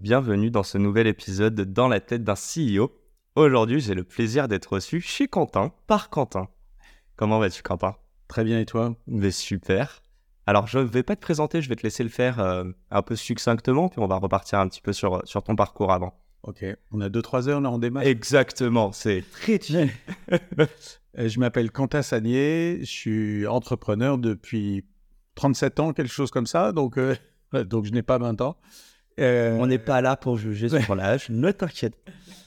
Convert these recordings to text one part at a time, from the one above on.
Bienvenue dans ce nouvel épisode de Dans la tête d'un CEO. Aujourd'hui, j'ai le plaisir d'être reçu chez Quentin par Quentin. Comment vas-tu, Quentin? Très bien, et toi? Mais super. Alors, je ne vais pas te présenter, je vais te laisser le faire euh, un peu succinctement, puis on va repartir un petit peu sur, sur ton parcours avant. Ok, on a 2-3 heures là, on démarre. Exactement, c'est très Euh, Je m'appelle Quentin Sagnier, je suis entrepreneur depuis 37 ans, quelque chose comme ça, donc, euh, donc je n'ai pas 20 ans. Euh, On n'est pas là pour juger sur l'âge, ne t'inquiète.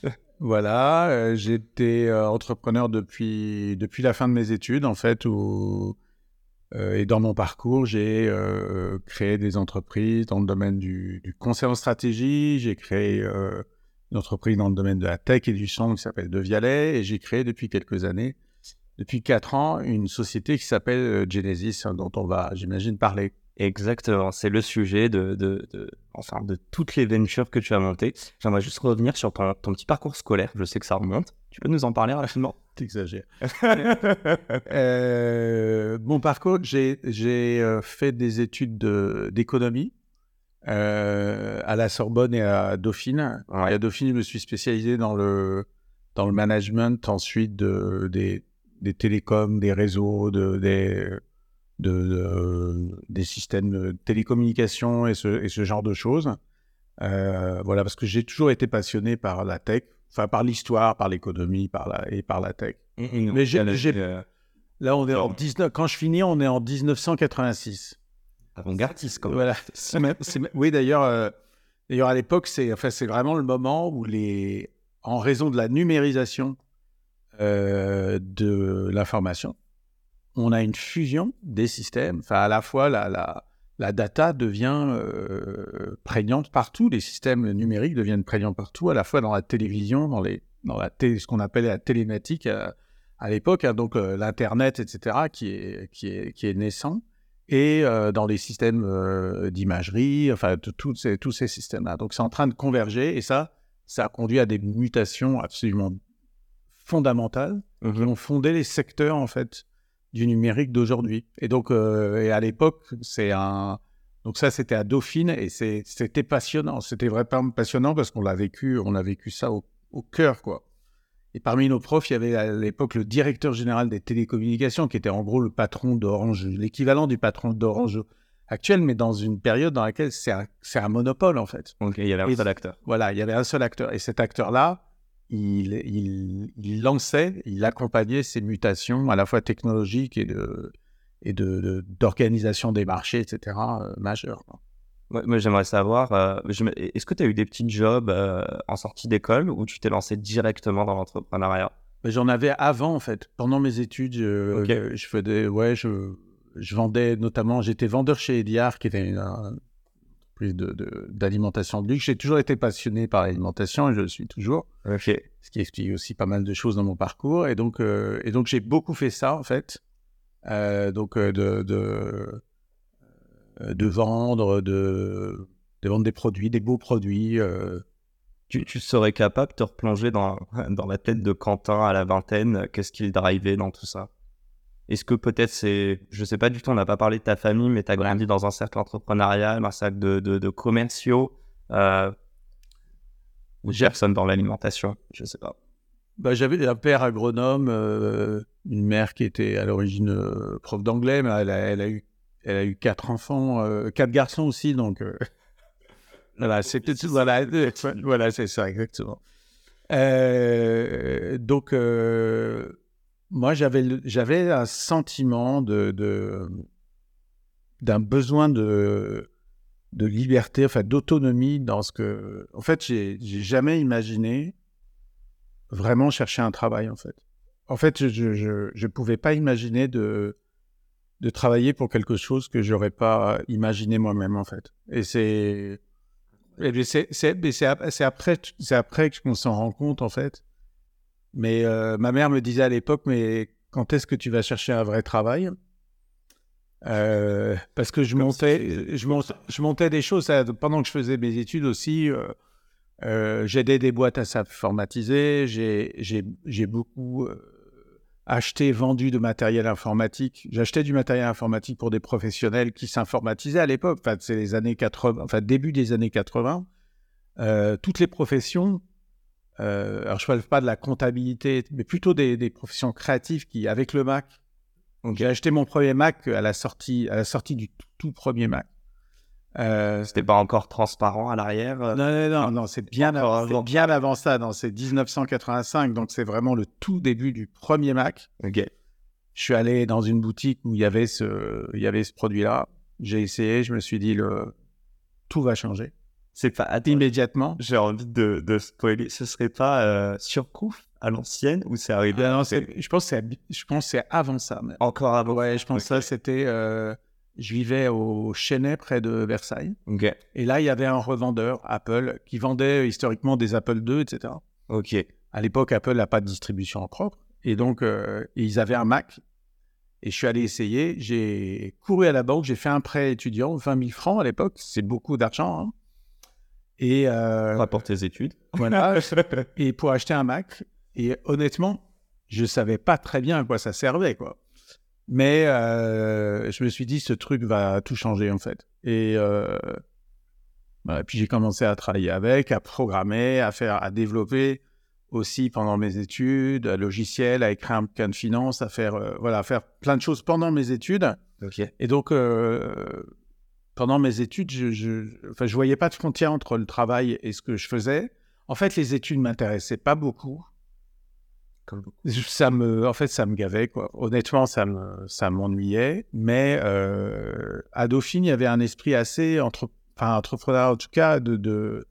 Voilà, euh, j'étais euh, entrepreneur depuis, depuis la fin de mes études, en fait, où, et dans mon parcours, j'ai euh, créé des entreprises dans le domaine du, du conseil en stratégie, j'ai créé euh, une entreprise dans le domaine de la tech et du son qui s'appelle Devialet, et j'ai créé depuis quelques années, depuis quatre ans, une société qui s'appelle Genesis, hein, dont on va, j'imagine, parler. Exactement, c'est le sujet de, de, de- enfin, de toutes les ventures que tu as montées. J'aimerais juste revenir sur ton, ton petit parcours scolaire, je sais que ça remonte. Tu peux nous en parler rapidement T'exagères. Euh, mon parcours, j'ai euh, fait des études de- d'économie euh, à la Sorbonne et à Dauphine. Ouais. Et à Dauphine, je me suis spécialisé dans le, dans le management ensuite de, des, des télécoms, des réseaux, de, des, de, de- des systèmes de télécommunications et ce, et ce genre de choses. Euh, voilà, parce que j'ai toujours été passionné par la tech, enfin par l'histoire, par l'économie par la, et par la tech. Mais j'ai- euh, Là, on est en Non. 19... Quand je finis, on est en 1986. avant-gardiste quand même. Voilà. Même- même- Oui, d'ailleurs, euh, d'ailleurs à l'époque, c'est enfin, c'est vraiment le moment où les, en raison de la numérisation euh, de l'information, on a une fusion des systèmes. Enfin, à la fois la, la, la data devient euh, prégnante partout, les systèmes numériques deviennent prégnants partout, à la fois dans la télévision, dans les dans la télé- ce qu'on appelait la télématique à, à l'époque, hein, donc euh, l'internet, etc., qui est qui est qui est naissant et euh, dans les systèmes euh, d'imagerie, enfin de- tous ces, tous ces systèmes-là. Donc c'est en train de converger et ça, ça a conduit à des mutations absolument fondamentales qui Mhm. ont fondé les secteurs en fait du numérique d'aujourd'hui. Et donc euh, et à l'époque, c'est un donc ça c'était à Dauphine et c'était passionnant. C'était vraiment passionnant parce qu'on l'a vécu, on a vécu ça au, au cœur quoi. Et parmi nos profs, il y avait à l'époque le directeur général des télécommunications, qui était en gros le patron d'Orange, l'équivalent du patron d'Orange actuel, mais dans une période dans laquelle c'est un, un monopole, en fait. Ok, il y avait un seul acteur. Voilà, il y avait un seul acteur. Et cet acteur-là, il, il, il lançait, il accompagnait ces mutations à la fois technologiques et de et de, de- d'organisation des marchés, etc., euh. Moi, j'aimerais savoir, euh, est-ce que tu as eu des petits jobs euh, en sortie d'école ou tu t'es lancé directement dans l'entrepreneuriat? Mais J'en avais avant, en fait. Pendant mes études, je, Ok. je faisais, ouais, je, je vendais notamment, j'étais vendeur chez Ediar, qui était une, entreprise de- de- d'alimentation de, luxe. J'ai toujours été passionné par l'alimentation et je le suis toujours, Ok. ce qui explique aussi pas mal de choses dans mon parcours. Et donc, euh, et donc j'ai beaucoup fait ça, en fait. Euh, donc, euh, de, de, de vendre, de, de vendre des produits, des beaux produits. euh, Tu, tu serais capable de te replonger dans, dans la tête de Quentin à la vingtaine? Qu'est-ce qu'il drivait dans tout ça? Est-ce que peut-être c'est, je sais pas du tout, on n'a pas parlé de ta famille, mais tu as grandi dans un cercle entrepreneurial, un cercle de, de, de commerciaux, euh, ou personne dans l'alimentation, je sais pas. Bah, j'avais un père agronome, euh, une mère qui était à l'origine euh, prof d'anglais, mais elle a, elle a eu, elle a eu quatre enfants, euh, quatre garçons aussi, donc voilà, c'est peut-être voilà, voilà, c'est ça exactement. Donc moi j'avais un sentiment de d'un besoin de de liberté, enfin d'autonomie dans ce que, en fait, j'ai jamais imaginé vraiment chercher un travail en fait. En fait, je je pouvais pas imaginer de de travailler pour quelque chose que j'aurais pas imaginé moi-même en fait. Et c'est c'est après c'est après qu'on s'en rend compte en fait. Mais euh, ma mère me disait à l'époque mais quand est-ce que tu vas chercher un vrai travail? Euh, parce que je montais, je montais, je montais des choses ça, pendant que je faisais mes études aussi. euh, euh, J'aidais des boîtes à s'informatiser. J'ai beaucoup acheté, vendu de matériel informatique. J'achetais du matériel informatique pour des professionnels qui s'informatisaient à l'époque. Enfin, c'est les années 80, enfin début des années 80. euh, toutes les professions, euh, alors je ne parle pas de la comptabilité, mais plutôt des, des professions créatives qui, avec le Mac, donc j'ai acheté mon premier Mac à la sortie, à la sortie du tout, tout premier Mac. Euh, C'était pas encore transparent à l'arrière euh, Non, non, non, non c'est bien, avant, bien ça. C'est 1985, donc c'est vraiment le tout début du premier Mac. Ok. Je suis allé dans une boutique où il y avait ce, il y avait ce produit-là. J'ai essayé, je me suis dit, le... tout va changer. C'est pas. Immédiatement. j'ai envie de, de spoiler. Ce serait pas euh, surcouf à l'ancienne ou c'est arrivé Ah non, je pense que c'est, je pense c'est avant ça. même. encore avant Ouais, je pense que ça, c'était. euh, je vivais au Chênay, près de Versailles. Ok. Et là, il y avait un revendeur, Apple, qui vendait historiquement des Apple II, etc. Ok. À l'époque, Apple n'a pas de distribution propre. Et donc, euh, ils avaient un Mac. Et je suis allé essayer. J'ai couru à la banque. J'ai fait un prêt étudiant, 20 000 francs à l'époque. C'est beaucoup d'argent. hein. Et, euh, tes études. voilà. et pour acheter un Mac. Et honnêtement, je savais pas très bien à quoi ça servait, quoi. Mais euh, je me suis dit, ce truc va tout changer, en fait. Et euh, voilà, puis j'ai commencé à travailler avec, à programmer, à faire, à développer aussi pendant mes études, un logiciel, à écrire un bouquin de finance, à faire, euh, voilà, à faire plein de choses pendant mes études. Et donc, euh, pendant mes études, je, je, enfin, je voyais pas de frontière entre le travail et ce que je faisais. En fait, les études m'intéressaient pas beaucoup. Ça me, en fait, ça me gavait, quoi. Honnêtement, ça me, ça m'ennuyait. Mais euh, à Dauphine, il y avait un esprit assez entre, enfin, entrepreneur, en tout cas, de, de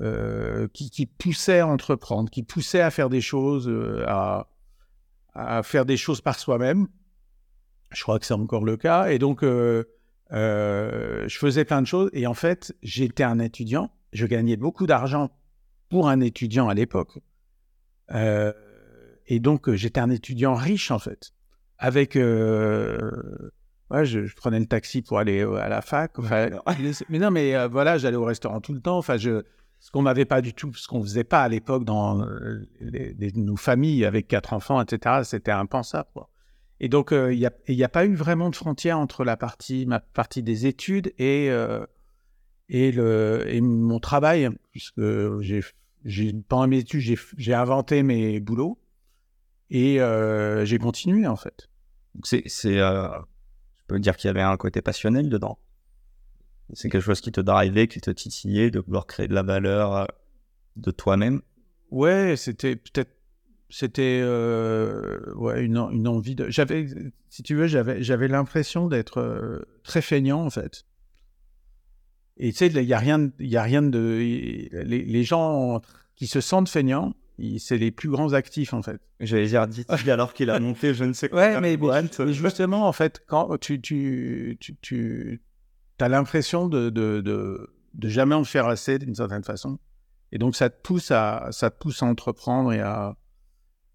euh, qui, qui poussait à entreprendre, qui poussait à faire des choses, euh, à, à faire des choses par soi-même. Je crois que c'est encore le cas. Et donc, euh, je faisais plein de choses. Et en fait, j'étais un étudiant. Je gagnais beaucoup d'argent pour un étudiant à l'époque. Euh, et donc, euh, j'étais un étudiant riche, en fait. Avec. euh, ouais, je, je prenais le taxi pour aller euh, à la fac. Enfin, mais non, mais euh, voilà, j'allais au restaurant tout le temps. Enfin, je, ce qu'on m'avait pas du tout, ce qu'on faisait pas à l'époque dans euh, les- les- nos familles avec quatre enfants, etc., c'était impensable. Quoi. Et donc, euh, il n'y a, pas eu vraiment de frontière entre la partie, ma partie des études et, euh, et, le, et mon travail, puisque j'ai, pendant mes études, j'ai, j'ai inventé mes boulots et euh, j'ai continué, en fait. C'est, c'est, euh, je peux dire qu'il y avait un côté passionnel dedans. C'est quelque chose qui te drivait, qui te titillait, de vouloir créer de la valeur euh, de toi-même? Ouais, c'était peut-être. C'était euh, ouais, une, en- une envie de. J'avais, si tu veux, j'avais, j'avais l'impression d'être euh, très feignant, en fait. Et tu sais, il n'y a rien, y a rien de. Les, les gens qui se sentent feignants, c'est les plus grands actifs, en fait. J'allais dire, dit-il alors qu'il a monté je ne sais quoi. Ouais, mais, mais justement, en fait, quand tu, tu, tu, tu as l'impression de, de, de, de jamais en faire assez, d'une certaine façon. Et donc, ça te pousse à, ça te pousse à entreprendre et à,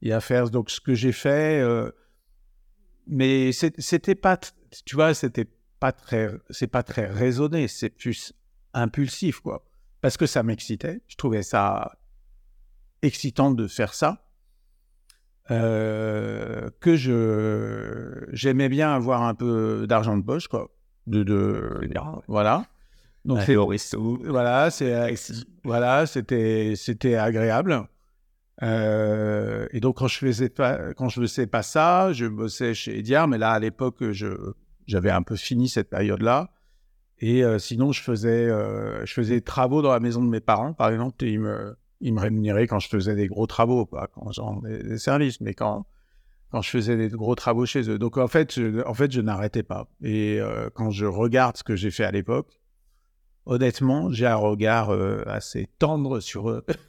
et à faire donc, ce que j'ai fait. euh, mais c'était pas, tu vois, c'était pas très, c'est pas très raisonné, c'est plus impulsif, quoi. Parce que ça m'excitait. Je trouvais ça excitant de faire ça. Euh, que je j'aimais bien avoir un peu d'argent de poche quoi de, de voilà donc c'est voilà c'est voilà c'était c'était agréable Euh, et donc quand je faisais faisais pas ça je bossais chez Ediar mais là à l'époque j'avais un peu fini cette période là et euh, sinon je faisais euh, je faisais des travaux dans la maison de mes parents par exemple et ils me ils me rémunéraient quand je faisais des gros travaux, pas quand j'en des, services, mais quand, quand je faisais des gros travaux chez eux. Donc en fait, je, en fait, je n'arrêtais pas. Et euh, quand je regarde ce que j'ai fait à l'époque, honnêtement, j'ai un regard assez tendre sur, euh,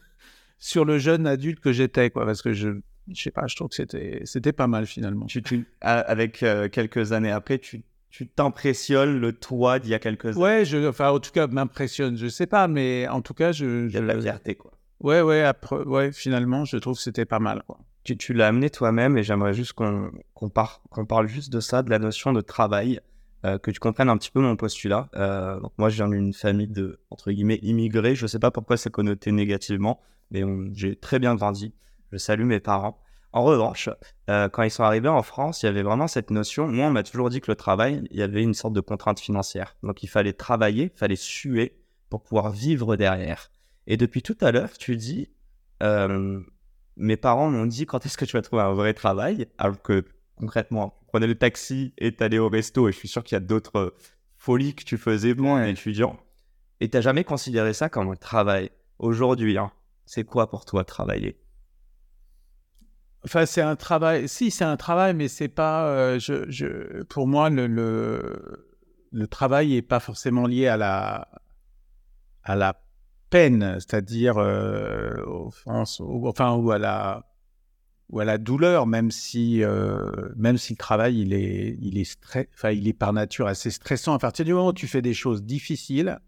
sur le jeune adulte que j'étais, quoi, parce que je, je sais pas, je trouve que c'était, c'était pas mal finalement. Tu, tu- a- avec euh, quelques années après, tu, tu t'impressionnes le toi d'il y a quelques années. Ouais, je, enfin, en tout cas, m'impressionne, je sais pas, mais en tout cas, je, Il y a de la fierté, quoi. ouais, ouais, après, ouais, finalement, je trouve que c'était pas mal, quoi. Tu, tu l'as amené toi-même et j'aimerais juste qu'on qu'on par- qu'on parle juste de ça, de la notion de travail, euh, que tu comprennes un petit peu mon postulat. Euh, donc moi, je viens d'une famille de, entre guillemets, immigrés. Je sais pas pourquoi c'est connoté négativement, mais j'ai très bien grandi. Je salue mes parents. En revanche, euh, quand ils sont arrivés en France, il y avait vraiment cette notion. Moi, on m'a toujours dit que le travail, il y avait une sorte de contrainte financière. Donc il fallait travailler, il fallait suer pour pouvoir vivre derrière. Et depuis tout à l'heure, tu dis, euh, mes parents m'ont dit quand est-ce que tu vas trouver un vrai travail, alors que concrètement, prenais le taxi et t'allais au resto, et je suis sûr qu'il y a d'autres folies que tu faisais un étudiant. Et t'as jamais considéré ça comme un travail. Aujourd'hui, hein, c'est quoi pour toi travailler? Enfin, c'est un travail. Si, c'est un travail, mais c'est pas. Euh, je, pour moi, le, travail n'est pas forcément lié à la, à la peine, c'est-à-dire euh, enfin, ou à la, ou à la douleur, même si, euh, même si le travail il est, il est enfin, il est par nature assez stressant. À partir du moment où tu fais des choses difficiles,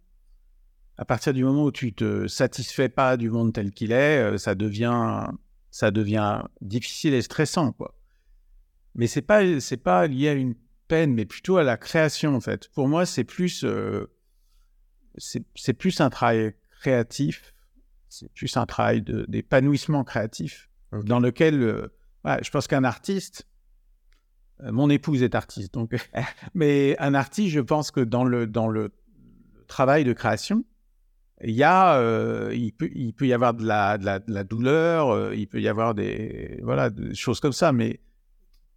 à partir du moment où tu te satisfais pas du monde tel qu'il est, ça devient ça devient difficile et stressant, quoi. Mais c'est pas, c'est pas lié à une peine, mais plutôt à la création, en fait. Pour moi, c'est plus, euh, c'est plus un travail créatif, c'est plus un travail d'épanouissement créatif, dans lequel, euh, je pense qu'un artiste, euh, mon épouse est artiste, donc, mais un artiste, je pense que dans le, dans le travail de création, il y a, euh, il, peut, y avoir de la, douleur, euh, il peut y avoir des, voilà, des choses comme ça, mais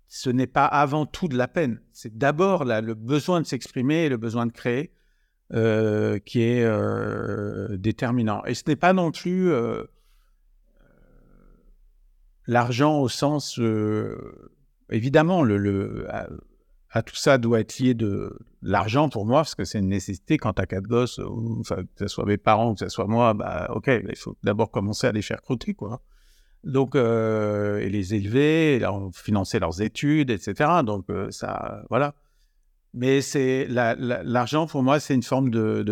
ce n'est pas avant tout de la peine. C'est d'abord le besoin de s'exprimer et le besoin de créer euh, qui est déterminant. Et ce n'est pas non plus l'argent au sens, évidemment, le à tout ça doit être lié de l'argent pour moi, parce que c'est une nécessité quand tu as quatre gosses, ou, que ce soit mes parents, que ce soit moi, bah, ok, il faut d'abord commencer à les faire croûter, quoi. Donc, euh, et les élever, financer leurs études, etc. Donc, euh, ça, voilà. Mais c'est l'argent, pour moi, c'est une forme de,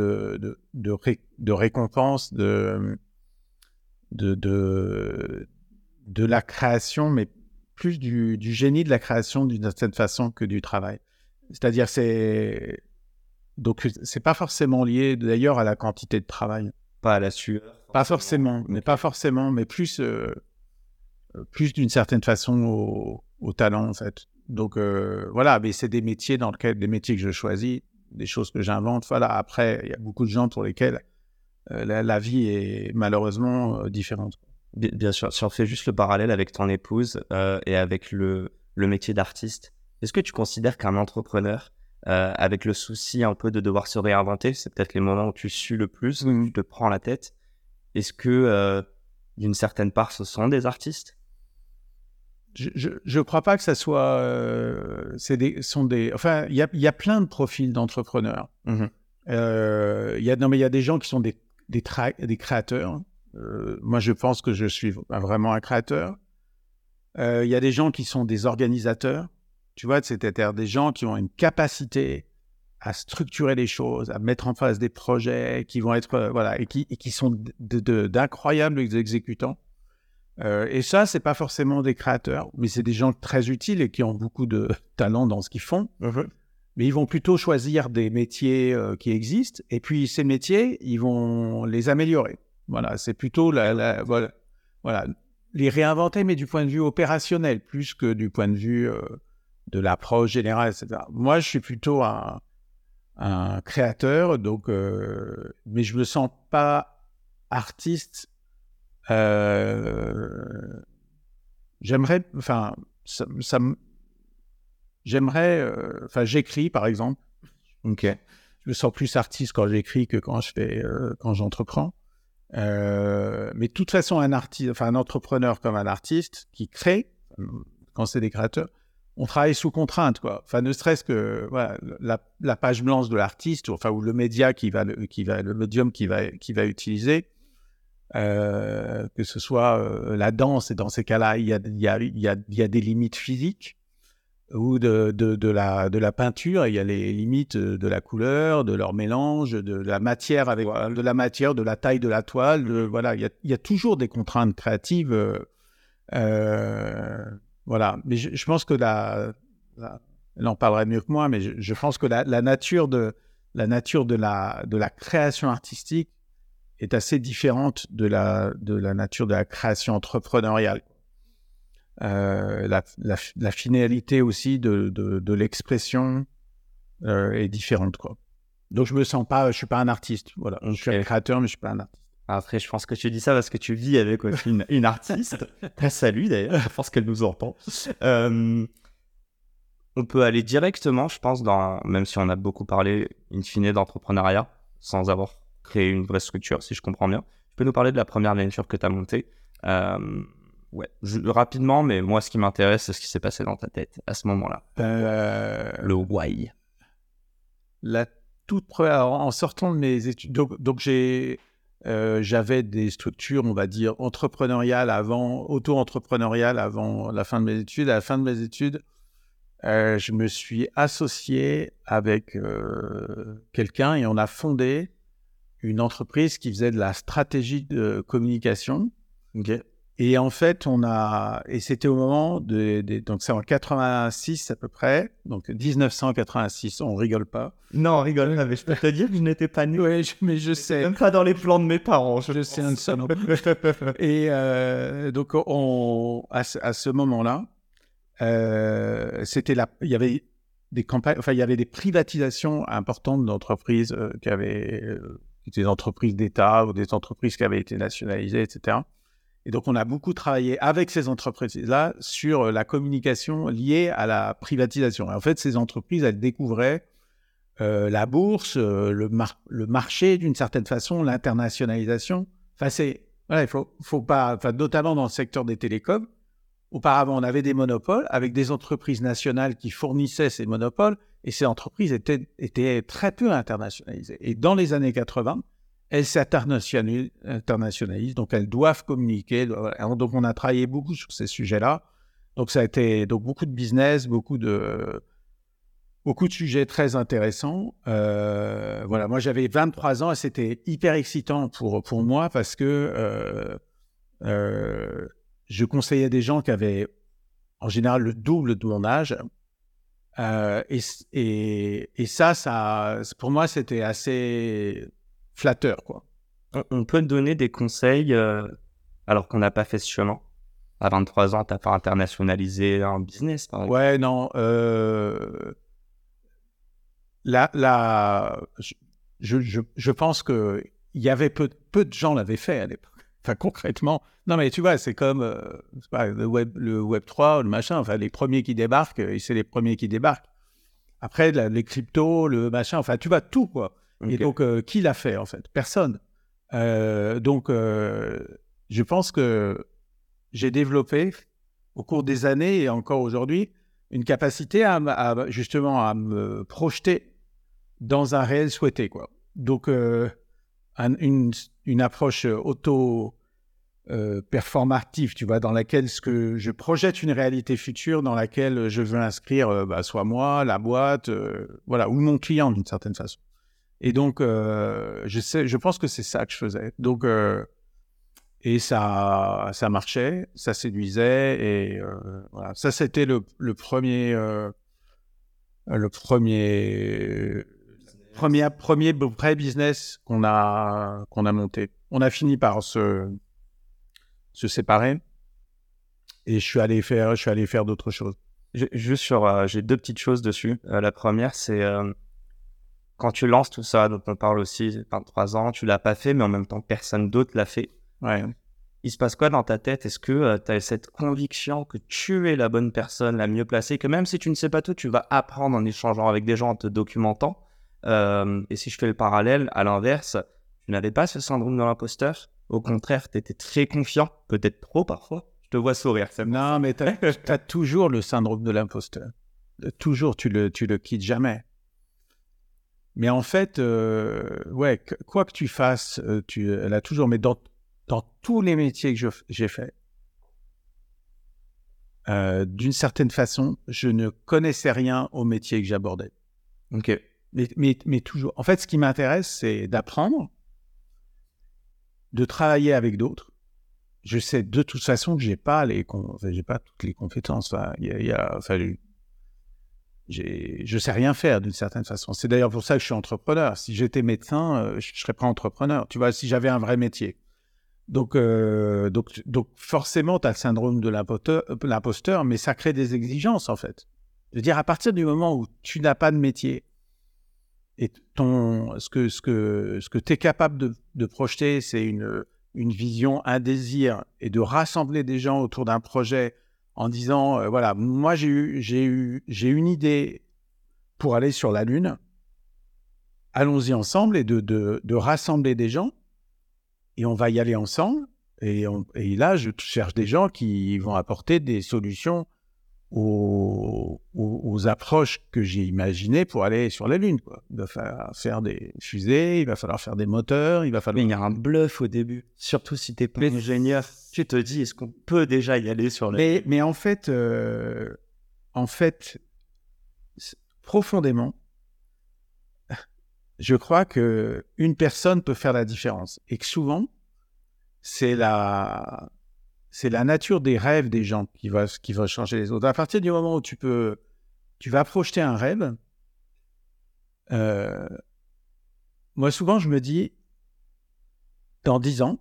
récompense, de, de, de, de la création, mais plus du, génie de la création d'une certaine façon que du travail. C'est-à-dire, c'est. Donc, c'est pas forcément lié d'ailleurs à la quantité de travail. Pas à la sueur. Pas forcément, mais pas forcément, mais plus, euh, plus d'une certaine façon au, talent, en fait. Donc, euh, voilà, mais c'est des métiers dans lesquels, des métiers que je choisis, des choses que j'invente. Voilà, après, il y a beaucoup de gens pour lesquels euh, la, vie est malheureusement différente. Bien sûr, si on fait juste le parallèle avec ton épouse euh, et avec le, le métier d'artiste, est-ce que tu considères qu'un entrepreneur, euh, avec le souci un peu de devoir se réinventer, c'est peut-être les moments où tu sues le plus, où tu te prends la tête, est-ce que euh, d'une certaine part ce sont des artistes? Je, je, crois pas que ça soit. Des, sont des. Enfin, il y a, y a, plein de profils d'entrepreneurs. Mmh y a non mais il y a des gens qui sont des des, des créateurs euh, moi, je pense que je suis vraiment un créateur. Euh, il y a des gens qui sont des organisateurs, tu vois, c'est-à-dire des gens qui ont une capacité à structurer les choses, à mettre en face des projets qui vont être, euh, voilà, et qui, qui sont d'incroyables exécutants. et ça, c'est pas forcément des créateurs, mais c'est des gens très utiles et qui ont beaucoup de talent dans ce qu'ils font. Mmh mais ils vont plutôt choisir des métiers qui existent, et puis ces métiers, ils vont les améliorer. Voilà, c'est plutôt la, voilà, voilà, les réinventer, mais du point de vue opérationnel, plus que du point de vue euh, de l'approche générale, etc. Moi, je suis plutôt un, un créateur, donc, euh, mais je me sens pas artiste. Euh, j'aimerais, enfin, ça, ça j'aimerais, enfin, j'écris par exemple. Ok. Je me sens plus artiste quand j'écris que quand je fais, quand j'entreprends. Euh, mais de toute façon, un artiste, enfin un entrepreneur comme un artiste qui crée, quand c'est des créateurs, on travaille sous contrainte, quoi. Enfin, ne serait-ce que voilà, la, page blanche de l'artiste, enfin ou le média qui va, qui va, le médium qui va, qui va utiliser, euh, que ce soit euh, la danse, et dans ces cas-là, il y a, il y, a, il y, a, il y a des limites physiques ou de, de, de, la, de la peinture, il y a les limites de la couleur, de leur mélange, de la matière avec de la matière, de la taille de la toile. voilà, il y, a, il y, a, toujours des contraintes créatives. Euh, euh voilà, mais je, pense que la, elle en parlerait mieux que moi, mais je, je pense que la, la, nature de la nature de la de la création artistique est assez différente de la de la nature de la création entrepreneuriale. Euh, la, finalité aussi de, de, l'expression euh, est différente. Quoi. Donc je me sens pas, je suis pas un artiste. Voilà, je suis un créateur, mais je suis pas un artiste. Après, je pense que tu dis ça parce que tu vis avec une, une artiste. Salut d'ailleurs, je pense qu'elle nous entend. Euh, on peut aller directement, je pense, dans, même si on a beaucoup parlé, in fine, d'entrepreneuriat, sans avoir créé une vraie structure, si je comprends bien. Tu peux nous parler de la première venture que tu as montée euh, Ouais, rapidement, mais moi, ce qui m'intéresse, c'est ce qui s'est passé dans ta tête à ce moment-là. Euh, Le why. La toute première, en sortant de mes études, donc, donc j'ai, euh, j'avais des structures, on va dire, entrepreneuriales avant, auto-entrepreneuriales avant la fin de mes études. À la fin de mes études, euh, je me suis associé avec quelqu'un et on a fondé une entreprise qui faisait de la stratégie de communication. Et en fait, on a, et c'était au moment de, donc c'est en 86 à peu près, donc 1986, on rigole pas. Non, on rigole pas, mais je peux te dire que je n'étais pas né. Oui, mais je sais. Même pas dans les plans de mes parents. Je, sais un et euh, donc, on, à, à ce moment-là, euh, c'était là, il y avait des campagnes, enfin, il y avait des privatisations importantes d'entreprises euh, qui avaient, des entreprises d'État ou des entreprises qui avaient été nationalisées, etc. Et donc, on a beaucoup travaillé avec ces entreprises-là sur la communication liée à la privatisation. Et en fait, ces entreprises, elles découvraient euh, la bourse, euh, le, mar le, marché d'une certaine façon, l'internationalisation. Enfin, c'est voilà, il faut, faut pas, enfin, notamment dans le secteur des télécoms. Auparavant, on avait des monopoles avec des entreprises nationales qui fournissaient ces monopoles, et ces entreprises étaient, étaient très peu internationalisées. Et dans les années 80, elles s'internationalisent, donc elles doivent communiquer. Donc on a travaillé beaucoup sur ces sujets-là. Donc ça a été donc beaucoup de business, beaucoup de beaucoup de sujets très intéressants. Euh, voilà, moi j'avais 23 ans et c'était hyper excitant pour pour moi parce que euh, euh, je conseillais des gens qui avaient en général le double de mon âge. Et, et, et, ça, ça, pour moi, c'était assez flatteur, quoi. On, peut donner des conseils euh, alors qu'on n'a pas fait ce chemin. À 23 ans, tu n'as pas internationalisé un business, par exemple. Ouais, non. Euh... Là, là, je, je, je pense que il y avait peu, peu de gens l'avaient fait à l'époque. Enfin, concrètement. Non, mais tu vois, c'est comme euh, pas, le, web, le Web 3, le machin. Enfin, les premiers qui débarquent, c'est les premiers qui débarquent. Après, les cryptos, le machin. Enfin, tu vois, tout, quoi. Et donc, euh, qui l'a fait, en fait? Personne. Euh, donc, euh, je pense que j'ai développé, au cours des années et encore aujourd'hui, une capacité à, justement à me projeter dans un réel souhaité. Quoi. Donc, une, une, approche auto performative, tu vois, dans laquelle ce que je projette une réalité future dans laquelle je veux inscrire bah, soit moi, la boîte, voilà, ou mon client d'une certaine façon. Et donc, euh, je, sais, je pense que c'est ça que je faisais. Donc, euh, et ça, ça marchait, ça séduisait. Et euh, voilà. Ça, c'était le, le, premier, le premier, premier, premier vrai business qu'on a, qu'on a monté. On a fini par se, se séparer. Et je suis allé faire, je suis allé faire d'autres choses. Juste sur, j'ai deux petites choses dessus. la première, c'est quand tu lances tout ça, dont on parle aussi, 23 ans, tu l'as pas fait, mais en même temps, personne d'autre l'a fait. Ouais. Il se passe quoi dans ta tête? Est-ce que euh, tu as cette conviction que tu es la bonne personne, la mieux placée, que même si tu ne sais pas tout, tu vas apprendre en échangeant avec des gens, en te documentant? Euh, Et si je fais le parallèle, à l'inverse, tu n'avais pas ce syndrome de l'imposteur? Au contraire, tu étais très confiant, peut-être trop parfois. Je te vois sourire. Non, mais tu as, toujours le syndrome de l'imposteur. Toujours, tu le, tu le quittes jamais. Mais en fait, euh, ouais, quoi que tu fasses, euh, tu, a toujours, mais dans, dans tous les métiers que j'ai fait, euh, d'une certaine façon, je ne connaissais rien au métier que j'abordais. Ok. Mais, mais, mais, toujours. En fait, ce qui m'intéresse, c'est d'apprendre, de travailler avec d'autres. Je sais de toute façon que j'ai pas les, j'ai pas toutes les compétences. Enfin, il y a, y a enfin, je sais rien faire d'une certaine façon. C'est d'ailleurs pour ça que je suis entrepreneur. Si j'étais médecin, euh, je serais pas entrepreneur. Tu vois, si j'avais un vrai métier. Donc, euh, donc, donc forcément, tu as le syndrome de l'imposteur, mais ça crée des exigences en fait. Je veux dire, à partir du moment où tu n'as pas de métier et ton, ce que, ce que, ce que tu es capable de, de projeter, c'est une, une vision, un désir, et de rassembler des gens autour d'un projet en disant, euh, voilà, moi j'ai eu, j'ai eu, j'ai une idée pour aller sur la Lune, allons-y ensemble, et de, rassembler des gens, et on va y aller ensemble, et, on, et là, je cherche des gens qui vont apporter des solutions aux, approches que j'ai imaginées pour aller sur la Lune. Quoi. Il va falloir faire des fusées, il va falloir faire des moteurs, il va falloir... Mais il y a un bluff au début, surtout si tu es pas ingénieur. Tu te dis, est-ce qu'on peut déjà y aller sur la mais, Lune? Mais en fait, euh, en fait, profondément, je crois que une personne peut faire la différence et que souvent, c'est la c'est la nature des rêves des gens qui va, qui va changer les autres. À partir du moment où tu peux, tu vas projeter un rêve, euh, moi souvent je me dis, dans 10 ans,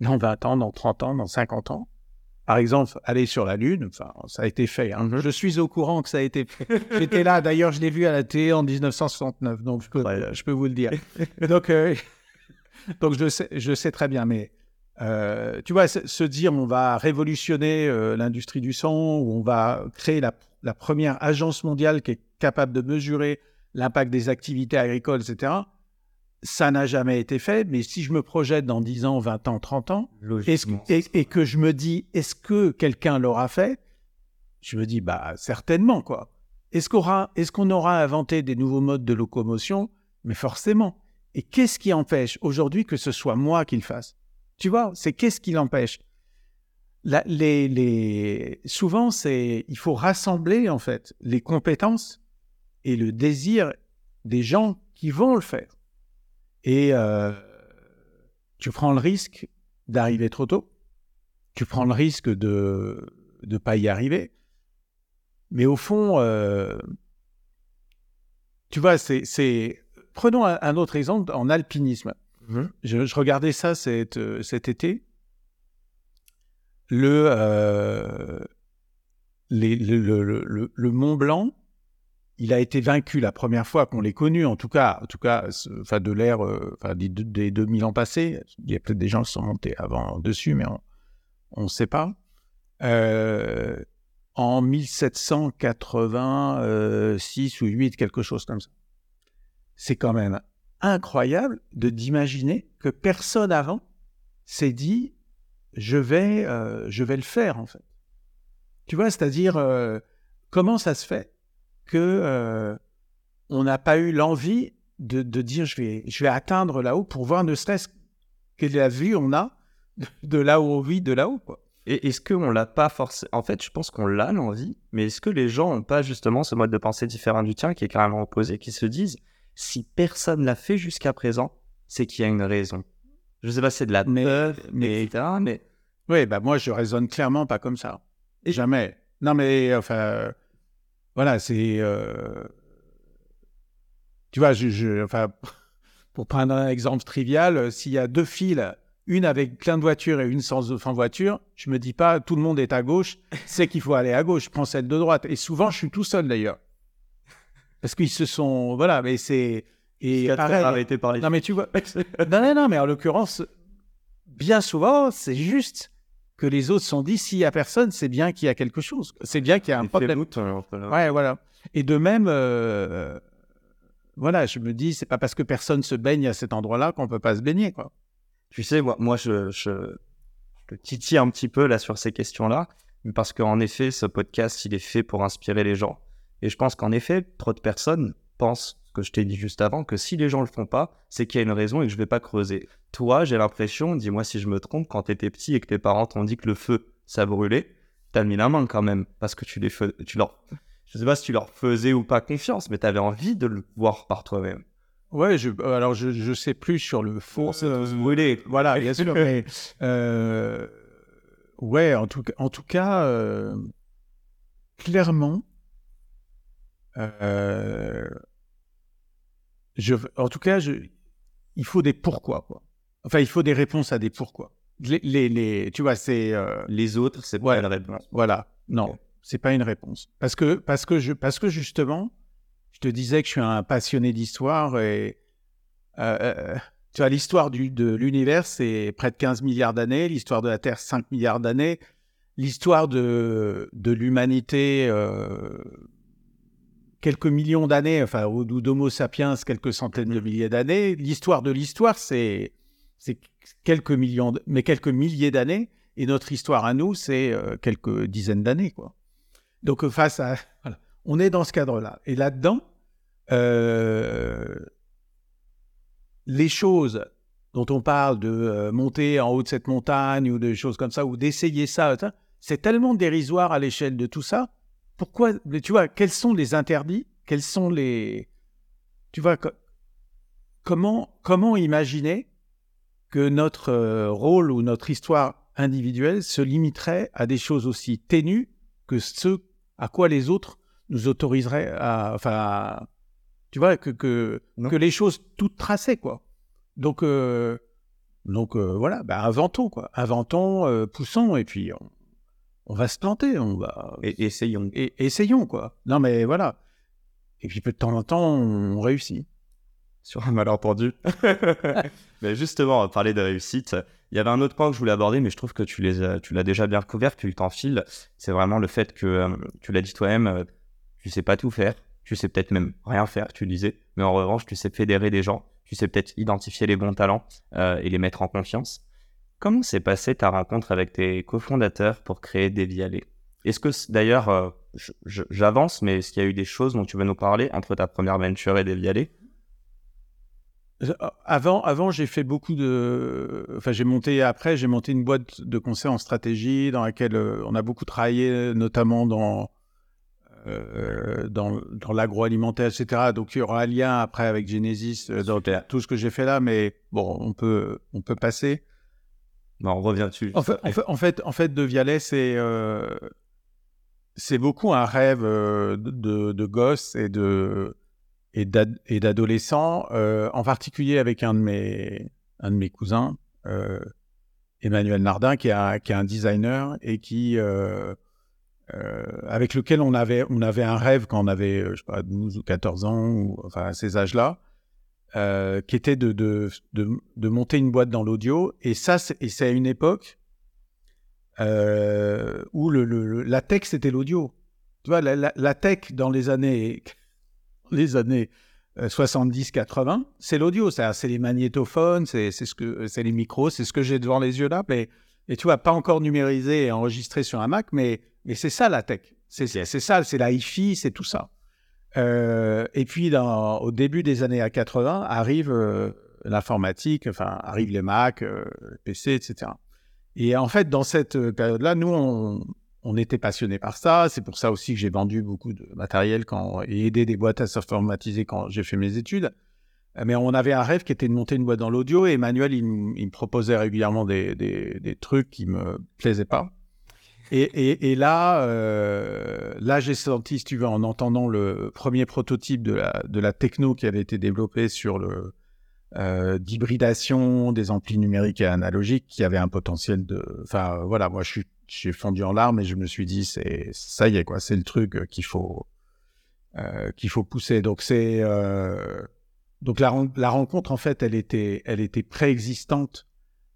dans 20 ans, dans 30 ans, dans 50 ans, par exemple, aller sur la Lune, enfin, ça a été fait. Hein. Je suis au courant que ça a été fait. J'étais là, d'ailleurs, je l'ai vu à la télé en 1969, donc je peux, je peux vous le dire. Donc, euh, donc je, sais, je sais très bien, mais euh, tu vois, se dire on va révolutionner euh, l'industrie du sang, ou on va créer la, première agence mondiale qui est capable de mesurer l'impact des activités agricoles, etc., ça n'a jamais été fait. Mais si je me projette dans 10 ans, 20 ans, 30 ans, et, que je me dis, est-ce que quelqu'un l'aura fait? Je me dis, bah certainement, quoi. Est-ce qu'on aura, est qu'on aura inventé des nouveaux modes de locomotion? Mais forcément. Et qu'est-ce qui empêche aujourd'hui que ce soit moi qui le fasse? Tu vois, c'est qu'est-ce qui l'empêche? Les, les... Souvent, c'est il faut rassembler en fait les compétences et le désir des gens qui vont le faire. Et euh, tu prends le risque d'arriver trop tôt. Tu prends le risque de ne pas y arriver. Mais au fond, euh, tu vois, c'est. Prenons un, autre exemple en alpinisme. Mhm. Je, regardais ça cet, euh, été. Le, euh, le, le, Mont Blanc, il a été vaincu la première fois qu'on l'ait connu, en tout cas, en tout cas, enfin de l'ère, euh, des, des 2000 ans passés. Il y a peut-être des gens qui sont montés avant dessus, mais on ne sait pas. en 1786 ou 8, quelque chose comme ça. C'est quand même incroyable de d'imaginer que personne avant s'est dit je vais euh, je vais le faire en fait. Tu vois, c'est-à-dire euh, comment ça se fait que euh, on n'a pas eu l'envie de, de, dire je vais je vais atteindre là-haut pour voir ne serait-ce que la vue on a de là où on vit de là-haut quoi. Et est-ce qu'on l'a pas forcé En fait, je pense qu'on l'a l'envie, mais est-ce que les gens n'ont pas justement ce mode de pensée différent du tien qui est carrément opposé, qui se disent si personne l'a fait jusqu'à présent, c'est qu'il y a une raison. Je sais pas, c'est de la mais, mais, mais... Oui, bah moi, je raisonne clairement pas comme ça. Jamais. Non, mais enfin, voilà, c'est. Euh, tu vois, je, enfin, pour prendre un exemple trivial, euh, s'il y a deux files, une avec plein de voitures et une sans, voiture, je me dis pas tout le monde est à gauche, c'est qu'il faut aller à gauche, je prends celle de droite. Et souvent, je suis tout seul d'ailleurs. Parce qu'ils se sont. Voilà, mais c'est. Et pareil. Arrêté par les... Non, mais tu vois. non, non, non, mais en l'occurrence, bien souvent, c'est juste que les autres sont dit s'il y a personne, c'est bien qu'il y a quelque chose. C'est bien qu'il y a un problème. ouais, voilà. Et de même, euh, voilà, je me dis, c'est pas parce que personne se baigne à cet endroit-là qu'on peut pas se baigner, quoi. Tu sais, moi, moi je, je, je titille un petit peu là sur ces questions-là, parce qu'en effet, ce podcast, il est fait pour inspirer les gens. Et je pense qu'en effet, trop de personnes pensent ce que je t'ai dit juste avant, que si les gens le font pas, c'est qu'il y a une raison et que je vais pas creuser. Toi, j'ai l'impression, dis-moi si je me trompe, quand tu étais petit et que tes parents t'ont dit que le feu, ça brûlait, t'as mis la main quand même, parce que tu les fais, tu leur, je sais pas si tu leur faisais ou pas confiance, mais tu avais envie de le voir par toi-même. Ouais, je, alors je, je sais plus sur le feu. On s'est tous brûlés. Voilà, bien sûr. mais, euh, ouais, en tout, en tout cas, euh, clairement, euh, je, en tout cas, je, il faut des pourquoi. Quoi. Enfin, il faut des réponses à des pourquoi. Les, les, les tu vois, c'est euh, les autres, c'est pas une réponse. Voilà, non, c'est pas une réponse. Parce que parce que je parce que justement, je te disais que je suis un passionné d'histoire et tu vois, l'histoire de l'univers, c'est près de 15 milliards d'années, l'histoire de la Terre, 5 milliards d'années, l'histoire de, de l'humanité, euh, quelques millions d'années, enfin, ou d'Homo sapiens, quelques centaines de milliers d'années. L'histoire de l'histoire, c'est quelques millions, mais quelques milliers d'années, et notre histoire à nous, c'est euh, quelques dizaines d'années, quoi. Donc, face à. On est dans ce cadre-là. Et là-dedans, euh, les choses dont on parle de euh, monter en haut de cette montagne ou des choses comme ça, ou d'essayer ça, c'est tellement dérisoire à l'échelle de tout ça. Pourquoi, tu vois, quels sont les interdits? Quels sont les. Tu vois, comment, comment imaginer que notre euh, rôle ou notre histoire individuelle se limiterait à des choses aussi ténues que ce à quoi les autres nous autoriseraient à. Enfin, tu vois, que, que, que les choses toutes tracées, quoi. Donc, euh, donc euh, voilà, bah, inventons, quoi. Inventons, poussons, et puis on, va se planter, on va... Et, essayons. Et, essayons, quoi. Non, mais voilà. Et puis, peu de temps en temps, on réussit. Sur un malentendu. mais justement, on va parler de réussite. Il y avait un autre point que je voulais aborder, mais je trouve que tu l'as déjà bien couvert, tu t'en files. C'est vraiment le fait que, tu l'as dit toi-même, tu sais pas tout faire tu sais peut-être même rien faire, tu disais, mais en revanche, tu sais fédérer des gens, tu sais peut-être identifier les bons talents euh, et les mettre en confiance. Comment s'est passée ta rencontre avec tes cofondateurs pour créer des Vialets Est-ce que, d'ailleurs, euh, j'avance, mais est-ce qu'il y a eu des choses dont tu veux nous parler entre ta première venture et des Vialets euh, avant, avant j'ai fait beaucoup de. Enfin, j'ai monté après, j'ai monté une boîte de conseil en stratégie dans laquelle on a beaucoup travaillé, notamment dans euh, dans, dans l'agroalimentaire, etc. Donc il y aura un lien après avec Genesis euh, dans tout ce que j'ai fait là, mais bon, on peut, on peut passer. Non, on revient dessus. En fait, en fait, De Vialet, c'est euh, c'est beaucoup un rêve de, de gosse et de et d'adolescent, en particulier avec un de mes un de mes cousins, Emmanuel Nardin, qui est qui est un designer et qui euh, avec lequel on avait, on avait un rêve quand on avait, euh, je sais pas, 12 ou 14 ans, enfin à ces âges-là, euh, qui était de, de, de, monter une boîte dans l'audio. Et ça, c'est à une époque où le, la tech, c'était l'audio. Tu vois, la, tech dans les années, les années 70-80, c'est l'audio. C'est les magnétophones, c'est ce que, c'est les micros, c'est ce que j'ai devant les yeux là. Mais, et tu vois, pas encore numérisé et enregistré sur un Mac, mais mais c'est ça la tech. C'est ça, c'est la hi-fi, c'est tout ça. Euh, et puis, dans, au début des années 80, arrive euh, l'informatique, enfin, arrivent les Mac, euh, PC, etc. Et en fait, dans cette période-là, nous, on, on était passionnés par ça. C'est pour ça aussi que j'ai vendu beaucoup de matériel quand, et aidé des boîtes à s'informatiser quand j'ai fait mes études. Mais on avait un rêve qui était de monter une boîte dans l'audio et Emmanuel, il, il, me proposait régulièrement des, des, des trucs qui me plaisaient pas. Et, là, euh, là j'ai senti, si tu veux, en entendant le premier prototype de la, techno qui avait été développé sur le euh, d'hybridation des amplis numériques et analogiques, qui avait un potentiel de... Enfin, voilà, moi, je suis fondu en larmes et je me suis dit, c'est ça y est, quoi, c'est le truc qu'il faut, euh, qu'il faut pousser. Donc, c'est... donc, la, la, rencontre, en fait, elle était, elle était préexistante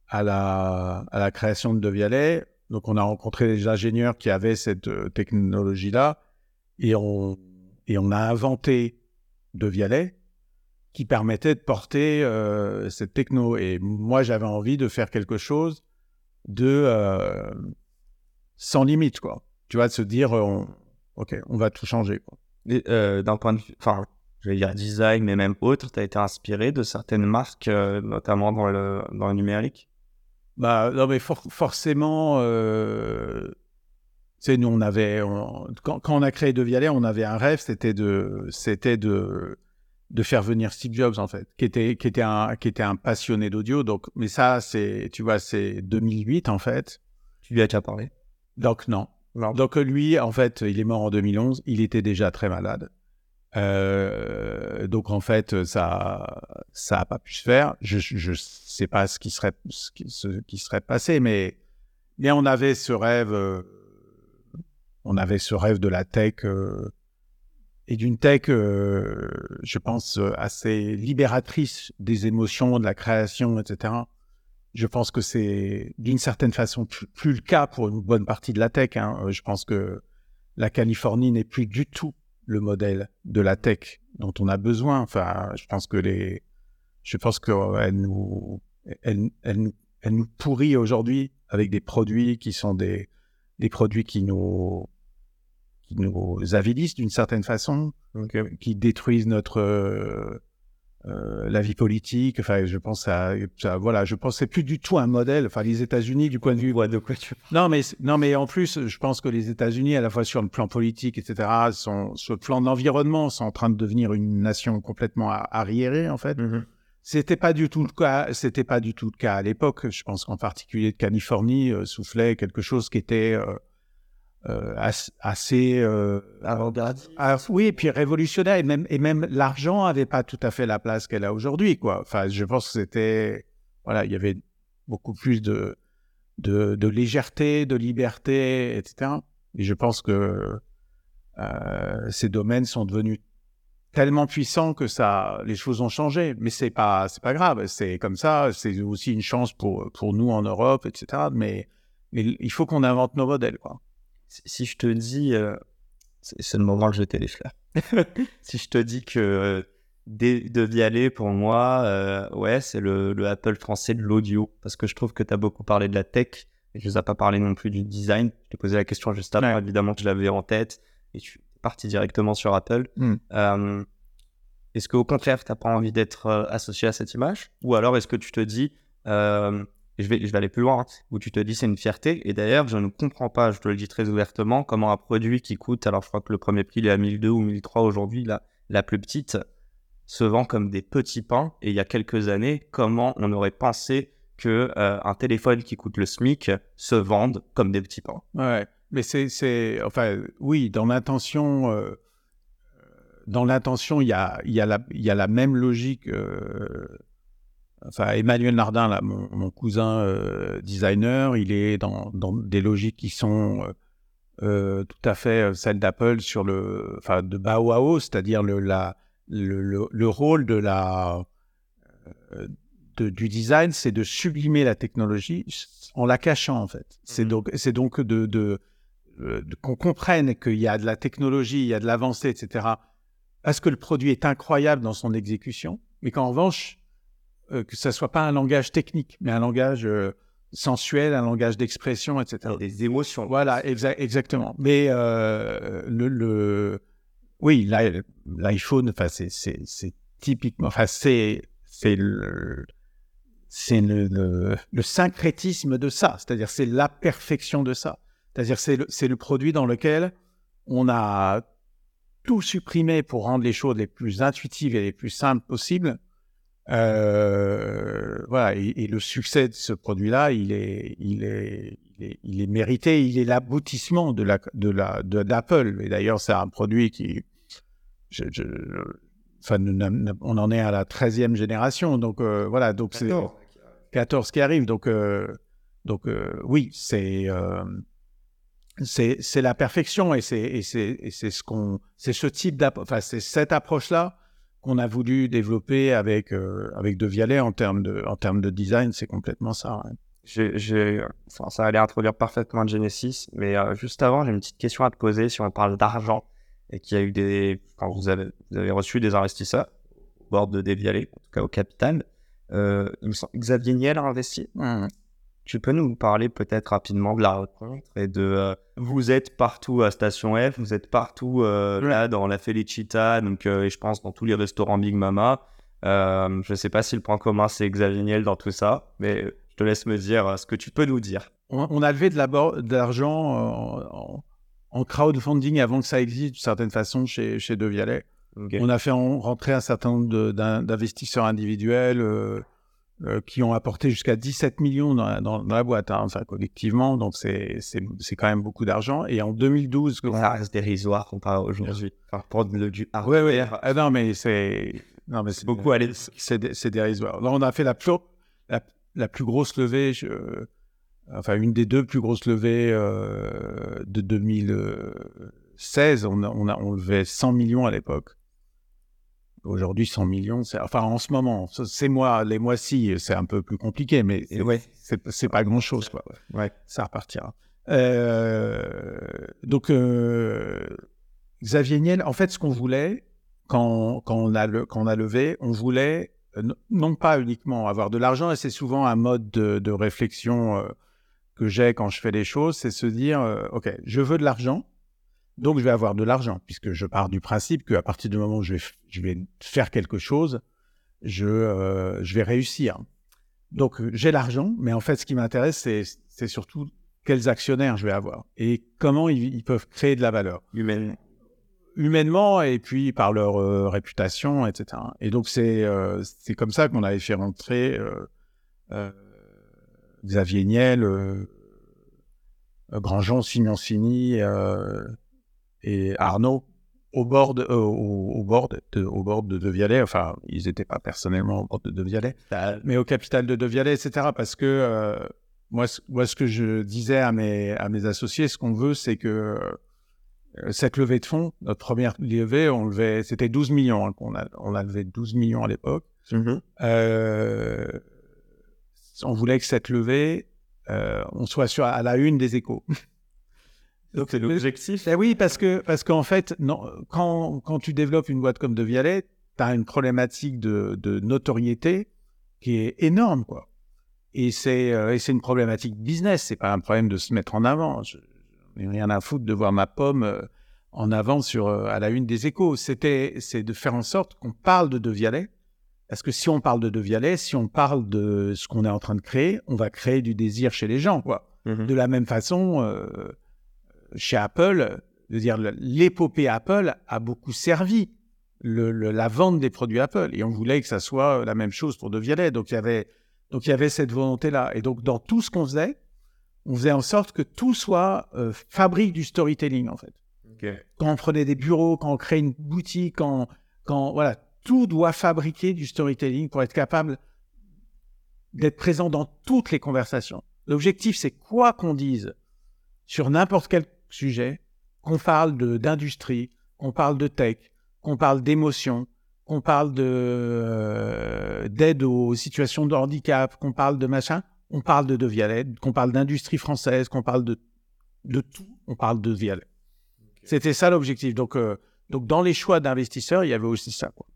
à la, à la création de De Vialet donc, on a rencontré des ingénieurs qui avaient cette euh, technologie-là et on, on a inventé de Vialet qui permettait de porter euh, cette techno. Et moi, j'avais envie de faire quelque chose de euh, sans limite, quoi. Tu vois, de se dire, OK, on va tout changer. D'un point de vue, enfin, je vais dire design, mais même autre, tu as été inspiré de certaines marques, notamment dans le numérique? Bah, non, mais forcément, euh, nous, on avait, quand, quand, on a créé De Vialet, on avait un rêve, c'était de, c'était de, de faire venir Steve Jobs, en fait, qui était, qui était un, qui était un passionné d'audio. Donc, mais ça, c'est, tu vois, c'est 2008, en fait. Tu lui as déjà parlé? Donc, non. non. Donc, lui, en fait, il est mort en 2011. Il était déjà très malade. Euh, donc en fait, ça, ça a pas pu se faire. Je, je sais pas ce qui serait, ce qui, serait passé, mais, mais on avait ce rêve, euh, on avait ce rêve de la tech euh, et d'une tech, je pense, assez libératrice des émotions, de la création, etc. Je pense que c'est d'une certaine façon plus, le cas pour une bonne partie de la tech. Hein. Je pense que la Californie n'est plus du tout le modèle de la tech dont on a besoin. Enfin, je pense que les, je pense qu'elle nous, elle, elle, elle nous pourrit aujourd'hui avec des produits qui sont des, des produits qui nous, qui nous avilissent d'une certaine façon, qui détruisent notre euh, euh, la vie politique. Enfin, je pense à, voilà, je pense c'est plus du tout un modèle. Enfin, les États-Unis du point de vue. de quoi tu... Non, mais non, mais en plus, je pense que les États-Unis, à la fois sur le plan politique, etc., sont sur le plan de l'environnement, sont en train de devenir une nation complètement arriérée en fait. Mm-hmm. C'était pas du tout le cas. C'était pas du tout le cas à l'époque. Je pense qu'en particulier de Californie euh, soufflait quelque chose qui était euh, euh, assez avant-gardiste. Ah, oui, et puis révolutionnaire. Et même, et même l'argent avait pas tout à fait la place qu'elle a aujourd'hui, quoi. Enfin, je pense que c'était voilà, il y avait beaucoup plus de, de, de légèreté, de liberté, etc. Et je pense que ces domaines sont devenus tellement puissant que ça, les choses ont changé. Mais c'est pas, c'est pas grave. C'est comme ça. C'est aussi une chance pour pour nous en Europe, etc. Mais, mais il faut qu'on invente nos modèles, quoi. Si je te dis, euh, c'est le moment que je les si je te dis que euh, de Vialet, pour moi, euh, ouais, c'est le, le, Apple français de l'audio. Parce que je trouve que tu as beaucoup parlé de la tech. Et je ne vous ai pas parlé non plus du design. Je t'ai posé la question juste avant. Évidemment que je l'avais en tête. Et tu, parti directement sur Apple. Hmm. Euh, est-ce qu'au contraire, tu n'as pas envie d'être euh, associé à cette image? Ou alors est-ce que tu te dis, euh, je, vais, je vais aller plus loin, où tu te dis c'est une fierté Et d'ailleurs, je ne comprends pas, je te le dis très ouvertement, comment un produit qui coûte, alors je crois que le premier prix il est à 1002 ou 1003 aujourd'hui, la, la plus petite, se vend comme des petits pains. Et il y a quelques années, comment on aurait pensé que un téléphone qui coûte le SMIC se vende comme des petits pains? Ouais. Mais c'est, enfin, oui, dans l'intention, euh, dans l'intention, il y a, il y a la, il y a la même logique. Euh, enfin, Emmanuel Nardin, là, mon, cousin euh, designer, il est dans, dans, des logiques qui sont tout à fait celles d'Apple sur le, enfin, de bas haut, c'est-à-dire le, la, le, le, rôle de la, de, du design, c'est de sublimer la technologie en la cachant en fait. C'est mmh donc, c'est donc de, de qu'on comprenne qu'il y a de la technologie, il y a de l'avancée, etc., parce que le produit est incroyable dans son exécution, mais qu'en revanche, euh, que ça soit pas un langage technique, mais un langage euh, sensuel, un langage d'expression, etc. Des émotions. Voilà, exactement. Mais le, le, oui, l'iPhone, enfin, c'est typiquement, enfin, c'est le c'est le, le, syncrétisme de ça, c'est-à-dire c'est la perfection de ça. C'est-à-dire c'est le, produit dans lequel on a tout supprimé pour rendre les choses les plus intuitives et les plus simples possibles. Euh, voilà, et, le succès de ce produit-là, il est, il est, il est, mérité. Il est l'aboutissement de la, de la, de d'Apple. Et d'ailleurs, c'est un produit qui, je, enfin, on en est à la 13e génération. Donc euh, voilà, donc c'est 14 qui arrive. Donc, euh, donc oui, c'est c'est la perfection et c'est ce qu'on c'est ce type enfin c'est cette approche là qu'on a voulu développer avec euh, avec De Vialet en termes de en termes de design c'est complètement ça j'ai enfin, ça allait introduire parfaitement Genesis mais euh, juste avant j'ai une petite question à te poser si on parle d'argent et qu'il y a eu des quand vous avez vous avez reçu des investisseurs au bord de De Vialet en tout cas au capital. Euh, Xavier Niel a investi. Mmh. Tu peux nous parler peut-être rapidement de la rencontre et de euh, vous êtes partout à Station F, vous êtes partout euh, là dans la Felicita, donc euh, et je pense dans tous les restaurants Big Mama. je ne sais pas si le point commun c'est Xavier Niel dans tout ça, mais je te laisse me dire ce que tu peux nous dire. On, a levé de l'argent en, en, crowdfunding avant que ça existe d'une certaine façon chez, chez De Vialet. On a fait rentrer un certain nombre d'investisseurs individuels euh, qui ont apporté jusqu'à 17 millions dans la, dans, la boîte, hein, enfin, collectivement. Donc, c'est quand même beaucoup d'argent. Et en 2012... Ça reste dérisoire comparé aujourd'hui. Enfin, pour du hardware. Oui, oui. Ah, non, mais c'est... Non, mais c'est beaucoup. C'est dérisoire. Là, on a fait la plus, la, la plus grosse levée, je, enfin, une des deux plus grosses levées euh, de 2000, 2016, on, a, on, a, on levait 100 millions à l'époque. Aujourd'hui, 100 millions, enfin, en ce moment, ces mois, les mois-ci, c'est un peu plus compliqué, mais c'est, ouais. pas grand-chose, quoi. Ouais. Ça repartira. Euh, donc, euh, Xavier Niel, en fait, ce qu'on voulait, quand, quand, on a le, quand on a levé, on voulait euh, non pas uniquement avoir de l'argent, et c'est souvent un mode de, de réflexion euh, que j'ai quand je fais les choses, c'est se dire, OK, je veux de l'argent, donc je vais avoir de l'argent, puisque je pars du principe qu'à partir du moment où je vais, je vais faire quelque chose, je, euh, je vais réussir. Donc j'ai l'argent, mais en fait ce qui m'intéresse, c'est, c'est surtout quels actionnaires je vais avoir et comment ils, ils peuvent créer de la valeur. Humaine. Humainement et puis par leur euh, réputation, etc. Et donc c'est, euh, c'est comme ça qu'on avait fait rentrer euh, euh, Xavier Niel, euh, Grandjean Simoncini euh, et Arnaud au bord de, euh, au, au bord de, au bord de De Vialet. Enfin, ils n'étaient pas personnellement au bord de De Vialet, mais au capital de De Vialet, etc. Parce que euh, moi, ce- moi, ce que je disais à mes, à mes associés, ce qu'on veut, c'est que euh, cette levée de fonds, notre première levée, on levait, c'était 12 millions, hein, qu'on a, on a levé 12 millions à l'époque. Mhm. Euh, on voulait que cette levée, on soit sur, à la une des échos. Donc c'est l'objectif. Eh oui, parce que parce qu'en fait, non, quand, quand tu développes une boîte comme De Vialet, tu as une problématique de, de notoriété qui est énorme, quoi. Et c'est euh, et c'est une problématique business, c'est pas un problème de se mettre en avant. Je, n'ai rien à foutre de voir ma pomme euh, en avant sur euh, à la une des échos. C'était c'est de faire en sorte qu'on parle de De Vialet. Parce que si on parle de De Vialet, si on parle de ce qu'on est en train de créer, on va créer du désir chez les gens, quoi. Mhm. De la même façon, euh, chez Apple, dire, l'épopée Apple a beaucoup servi le- le- la vente des produits Apple. Et on voulait que ça soit la même chose pour De Vialet. Donc, il y avait, donc, il y avait cette volonté-là. Et donc, dans tout ce qu'on faisait, on faisait en sorte que tout soit euh, fabrique du storytelling, en fait. Quand on prenait des bureaux, quand on créait une boutique, quand, quand voilà, tout doit fabriquer du storytelling pour être capable d'être présent dans toutes les conversations. L'objectif, c'est quoi qu'on dise sur n'importe quel sujet, qu'on parle d'industrie, qu'on parle de tech, qu'on parle d'émotion, qu'on parle de, euh, d'aide aux situations de handicap, qu'on parle de machin, on parle de De Vialet, qu'on parle d'industrie française, qu'on parle de, de tout, on parle de Vialet. C'était ça l'objectif. Donc, euh, donc, dans les choix d'investisseurs, il y avait aussi ça. Quoi.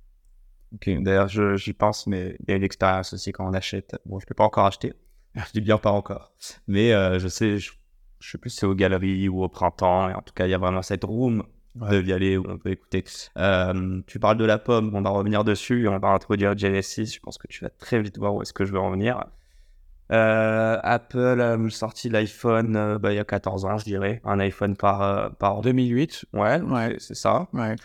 Ok, d'ailleurs, j'y pense, mais il y a une expérience aussi quand on achète. Bon, je ne l'ai pas encore acheté. Je dis bien pas encore. Mais euh, je sais, je, je sais plus si c'est aux galeries ou au printemps. Et en tout cas, il y a vraiment cette room de Vialet où on peut écouter. Euh, tu parles de la pomme, on va revenir dessus on va introduire Genesis. Je pense que tu vas très vite voir où est-ce que je veux en venir. Euh, Apple a sorti l'iPhone euh, bah, il y a 14 ans, je dirais. Un iPhone par, euh, par En 2008. Ouais, Ouais. c'est- ça. Ouais.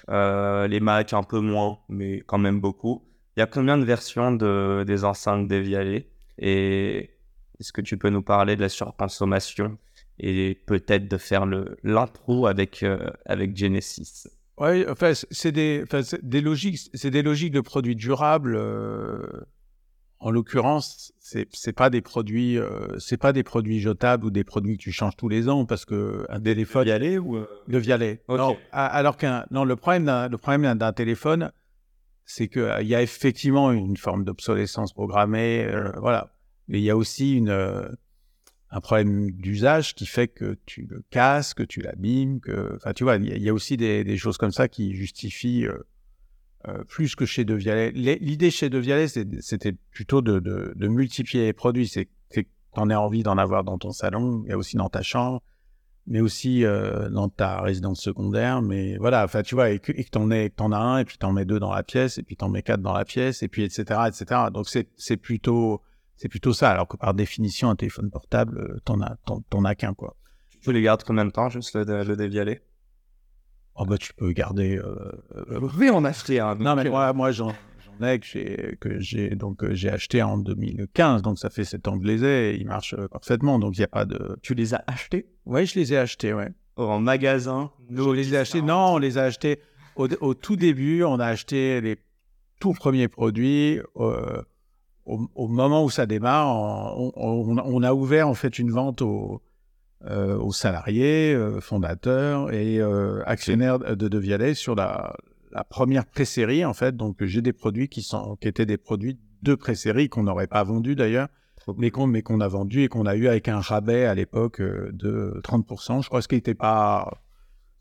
Les Mac un peu moins, mais quand même beaucoup. Il y a combien de versions de, des enceintes dévialées Et est-ce que tu peux nous parler de la surconsommation? Et peut-être de faire le l'intro avec euh, avec Genesis Ouais, enfin, c'est des, enfin, des logiques, c'est des logiques de produits durables. euh, en l'occurrence, c'est c'est pas des produits, euh, c'est pas des produits jetables ou des produits que tu changes tous les ans parce que un téléphone ou de Vialet. Ok. Non, a- alors qu'un non, le problème d'un le problème d'un- téléphone, c'est que euh, il y a effectivement une forme d'obsolescence programmée, euh, voilà. Mais il y a aussi une euh, un problème d'usage qui fait que tu le casses, que tu l'abîmes, que, enfin, tu vois, il y, a- aussi des, choses comme ça qui justifient euh, euh, plus que chez De Vialet. L'idée chez De Vialet, c'était plutôt de, multiplier les produits. C'est que en as envie d'en avoir dans ton salon, et aussi dans ta chambre, mais aussi euh, dans ta résidence secondaire. Mais voilà, enfin, tu vois, et que tu en en as un, et puis tu en mets deux dans la pièce, et puis tu en mets quatre dans la pièce, et puis etc. etc. Donc c'est plutôt, c'est plutôt ça. Alors que par définition, un téléphone portable, euh, t'en as, t'en, t'en as qu'un, quoi. Tu les gardes combien de temps juste le, le dévialé Oh, bah, tu peux garder. euh, euh, Oui, on a acheté un. Non, mais moi, moi j'en, j'en ai que j'ai, que j'ai, donc, euh, j'ai acheté en 2015, donc ça fait 7 ans que je les ai, et ils marchent euh, parfaitement, donc il n'y a pas de. tu les as achetés? Ouais, je les ai achetés, ouais. en magasin? Les ai achetés, non, on les a achetés au, au tout début, on a acheté les tout premiers produits. euh, au, au moment où ça démarre, on, on- on a ouvert en fait une vente au, aux salariés, fondateurs et actionnaires de De Vialet sur la, la première pré-série, en fait. Donc, j'ai des produits qui, sont, qui étaient des produits de pré-série qu'on n'aurait pas vendus d'ailleurs, mais qu'on mais qu'on a vendu et qu'on a eu avec un rabais à l'époque de 30%. Je crois ce qui n'était pas,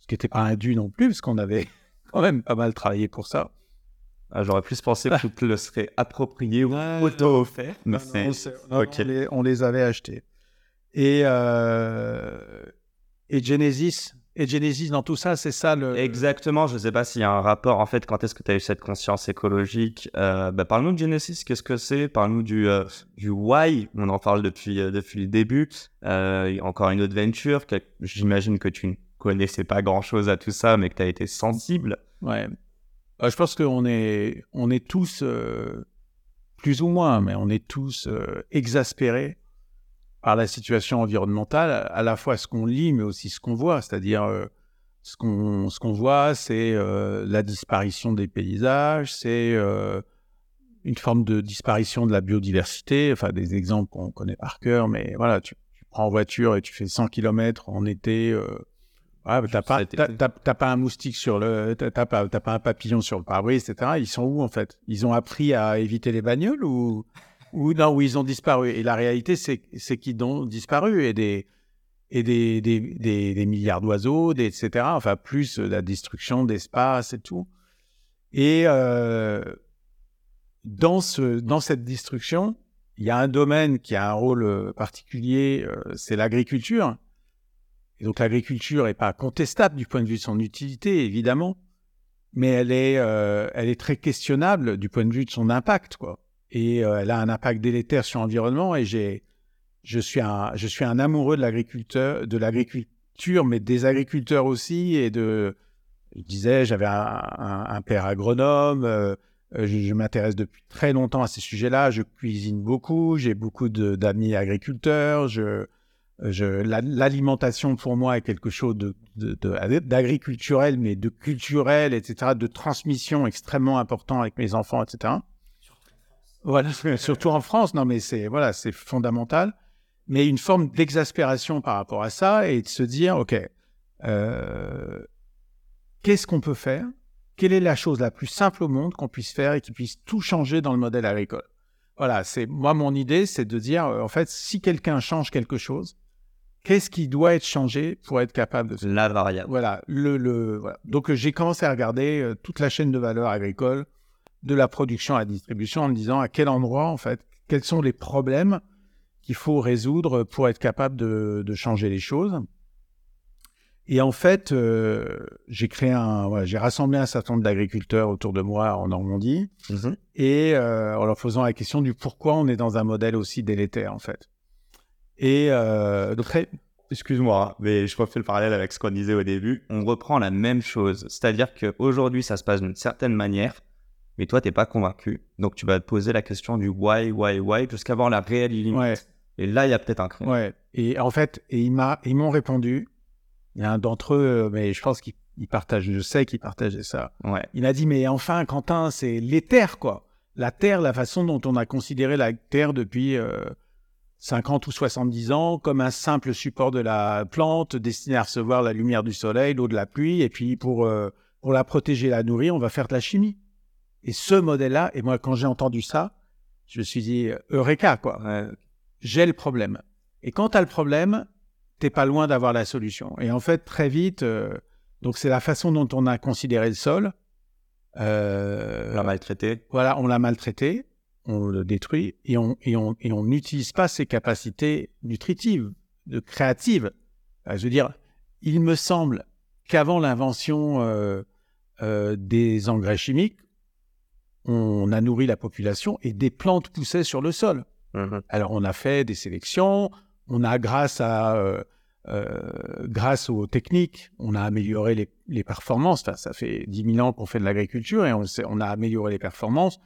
ce qui pas indu non plus, parce qu'on avait quand même pas mal travaillé pour ça. Ah, j'aurais plus pensé que tu le serais approprié ou auto-offert. Mais on, les, avait achetés. Et, euh, et Genesis, et Genesis dans tout ça, c'est ça le. Exactement, je ne sais pas s'il y a un rapport. En fait, quand est-ce que tu as eu cette conscience écologique euh, bah, Parle-nous de Genesis, qu'est-ce que c'est? Parle-nous du, euh, du why, on en parle depuis, depuis le début. encore une autre venture, j'imagine que tu ne connaissais pas grand-chose à tout ça, mais que tu as été sensible. Ouais, bah, je pense qu'on est, on est tous, euh, plus ou moins, mais on est tous euh, exaspérés par la situation environnementale, à la fois ce qu'on lit, mais aussi ce qu'on voit. C'est-à-dire, euh, ce qu'on ce qu'on voit, c'est la disparition des paysages, c'est une forme de disparition de la biodiversité. Enfin, des exemples qu'on connaît par cœur, mais voilà, tu, tu, prends en voiture et tu fais 100 km en été T'as pas, pas un moustique sur le, t'as pas, pas un papillon sur le pare-brise, etc. Ils sont où en fait? Ils ont appris à éviter les bagnoles ou, ou non, où ils ont disparu? Et la réalité, c'est, c'est qu'ils ont disparu et des, et des, des, des, milliards d'oiseaux, etc. Enfin, plus la destruction d'espace et tout. Et euh, dans ce, dans cette destruction, il y a un domaine qui a un rôle particulier, euh, c'est l'agriculture et donc l'agriculture n'est pas contestable du point de vue de son utilité, évidemment, mais elle est, euh, très questionnable du point de vue de son impact, quoi. Et euh, elle a un impact délétère sur l'environnement. Et j'ai, je suis un, je suis un amoureux de l'agriculteur, de l'agriculture, mais des agriculteurs aussi. Et de, je disais, j'avais un, père agronome. Euh, je, je m'intéresse depuis très longtemps à ces sujets-là. Je cuisine beaucoup. J'ai beaucoup d'amis agriculteurs. Je L'alimentation pour moi est quelque chose d'agriculturel, mais de culturel, etc., de transmission extrêmement important avec mes enfants, etc. Voilà, surtout en France, non mais c'est voilà, c'est fondamental. Mais une forme d'exaspération par rapport à ça et de se dire, ok, euh, qu'est-ce qu'on peut faire? Quelle est la chose la plus simple au monde qu'on puisse faire et qui puisse tout changer dans le modèle agricole? Voilà, c'est moi mon idée, c'est de dire, en fait, si quelqu'un change quelque chose, Qu'est-ce qui doit être changé pour être capable de... La variable. Voilà. Le, le, Donc, j'ai commencé à regarder euh, toute la chaîne de valeur agricole, de la production à la distribution, en me disant à quel endroit, en fait, quels sont les problèmes qu'il faut résoudre pour être capable de, de, changer les choses. Et en fait, euh, j'ai créé un, j'ai rassemblé un certain nombre d'agriculteurs autour de moi en Normandie, mm-hmm. et euh, en leur posant la question du pourquoi on est dans un modèle aussi délétère, en fait. Et euh, donc, excuse-moi, hein, mais je refais le parallèle avec ce qu'on disait au début. On reprend la même chose. C'est-à-dire qu'aujourd'hui, ça se passe d'une certaine manière, mais toi, tu n'es pas convaincu. Donc, tu vas te poser la question du why, why, why, jusqu'à avoir la réelle limite. Et là, il y a peut-être un craint. Ouais. Et en fait, et ils m'ont répondu. Il y a un d'entre eux, mais je pense qu'il partage, je sais qu'il partageait ça. Ouais. Il a dit, mais enfin, Quentin, c'est terres, quoi. La terre, la façon dont on a considéré la terre depuis euh, 50 ou 70 ans comme un simple support de la plante destiné à recevoir la lumière du soleil, l'eau de la pluie, et puis pour, euh, pour la protéger la nourrir, on va faire de la chimie. Et ce modèle-là, et moi quand j'ai entendu ça, je me suis dit, Eureka, quoi, j'ai le problème. Et quand tu as le problème, t'es pas loin d'avoir la solution. Et en fait, très vite, euh, donc c'est la façon dont on a considéré le sol. Euh, on l'a maltraité. Voilà, on l'a maltraité on le détruit et on et on et on n'utilise pas ses capacités nutritives, de créatives. je veux dire, il me semble qu'avant l'invention euh, euh, des engrais chimiques, on a nourri la population et des plantes poussaient sur le sol. Mmh Alors on a fait des sélections, on a grâce à euh, grâce aux techniques, on a amélioré les, les performances. Enfin, ça fait 10 000 ans qu'on fait de l'agriculture et on, on a amélioré les performances.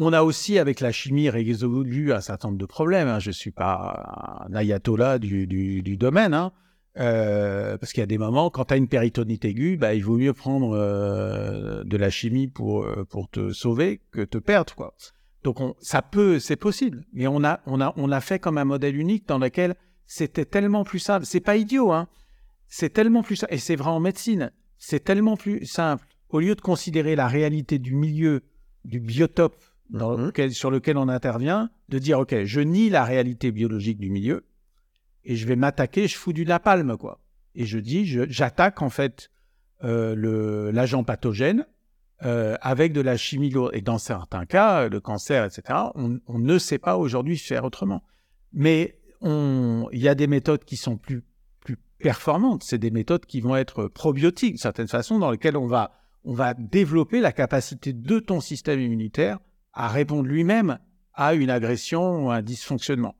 On a aussi, avec la chimie, résolu un certain nombre de problèmes. Hein. Je ne suis pas un ayatollah du, domaine, hein. euh, parce qu'il y a des moments, quand tu as une péritonite aiguë, bah, il vaut mieux prendre euh, de la chimie pour, euh, pour te sauver que te perdre. Quoi. Donc ça peut, c'est possible, mais on a, on, a, on a fait comme un modèle unique dans lequel c'était tellement plus simple. C'est pas idiot, hein. C'est tellement plus simple. Et c'est vrai en médecine. C'est tellement plus simple. Au lieu de considérer la réalité du milieu, du biotope mhm. sur lequel on intervient, de dire, OK, je nie la réalité biologique du milieu et je vais m'attaquer, je fous du napalm, quoi. Et je dis, j'attaque en fait euh, l'agent pathogène euh, avec de la chimie lourde. Et dans certains cas, le cancer, etc., on, on ne sait pas aujourd'hui faire autrement. Mais il y a des méthodes qui sont plus, plus performantes. C'est des méthodes qui vont être probiotiques, d'une certaine façon, dans lesquelles on va, on va développer la capacité de ton système immunitaire à répondre lui-même à une agression ou un dysfonctionnement.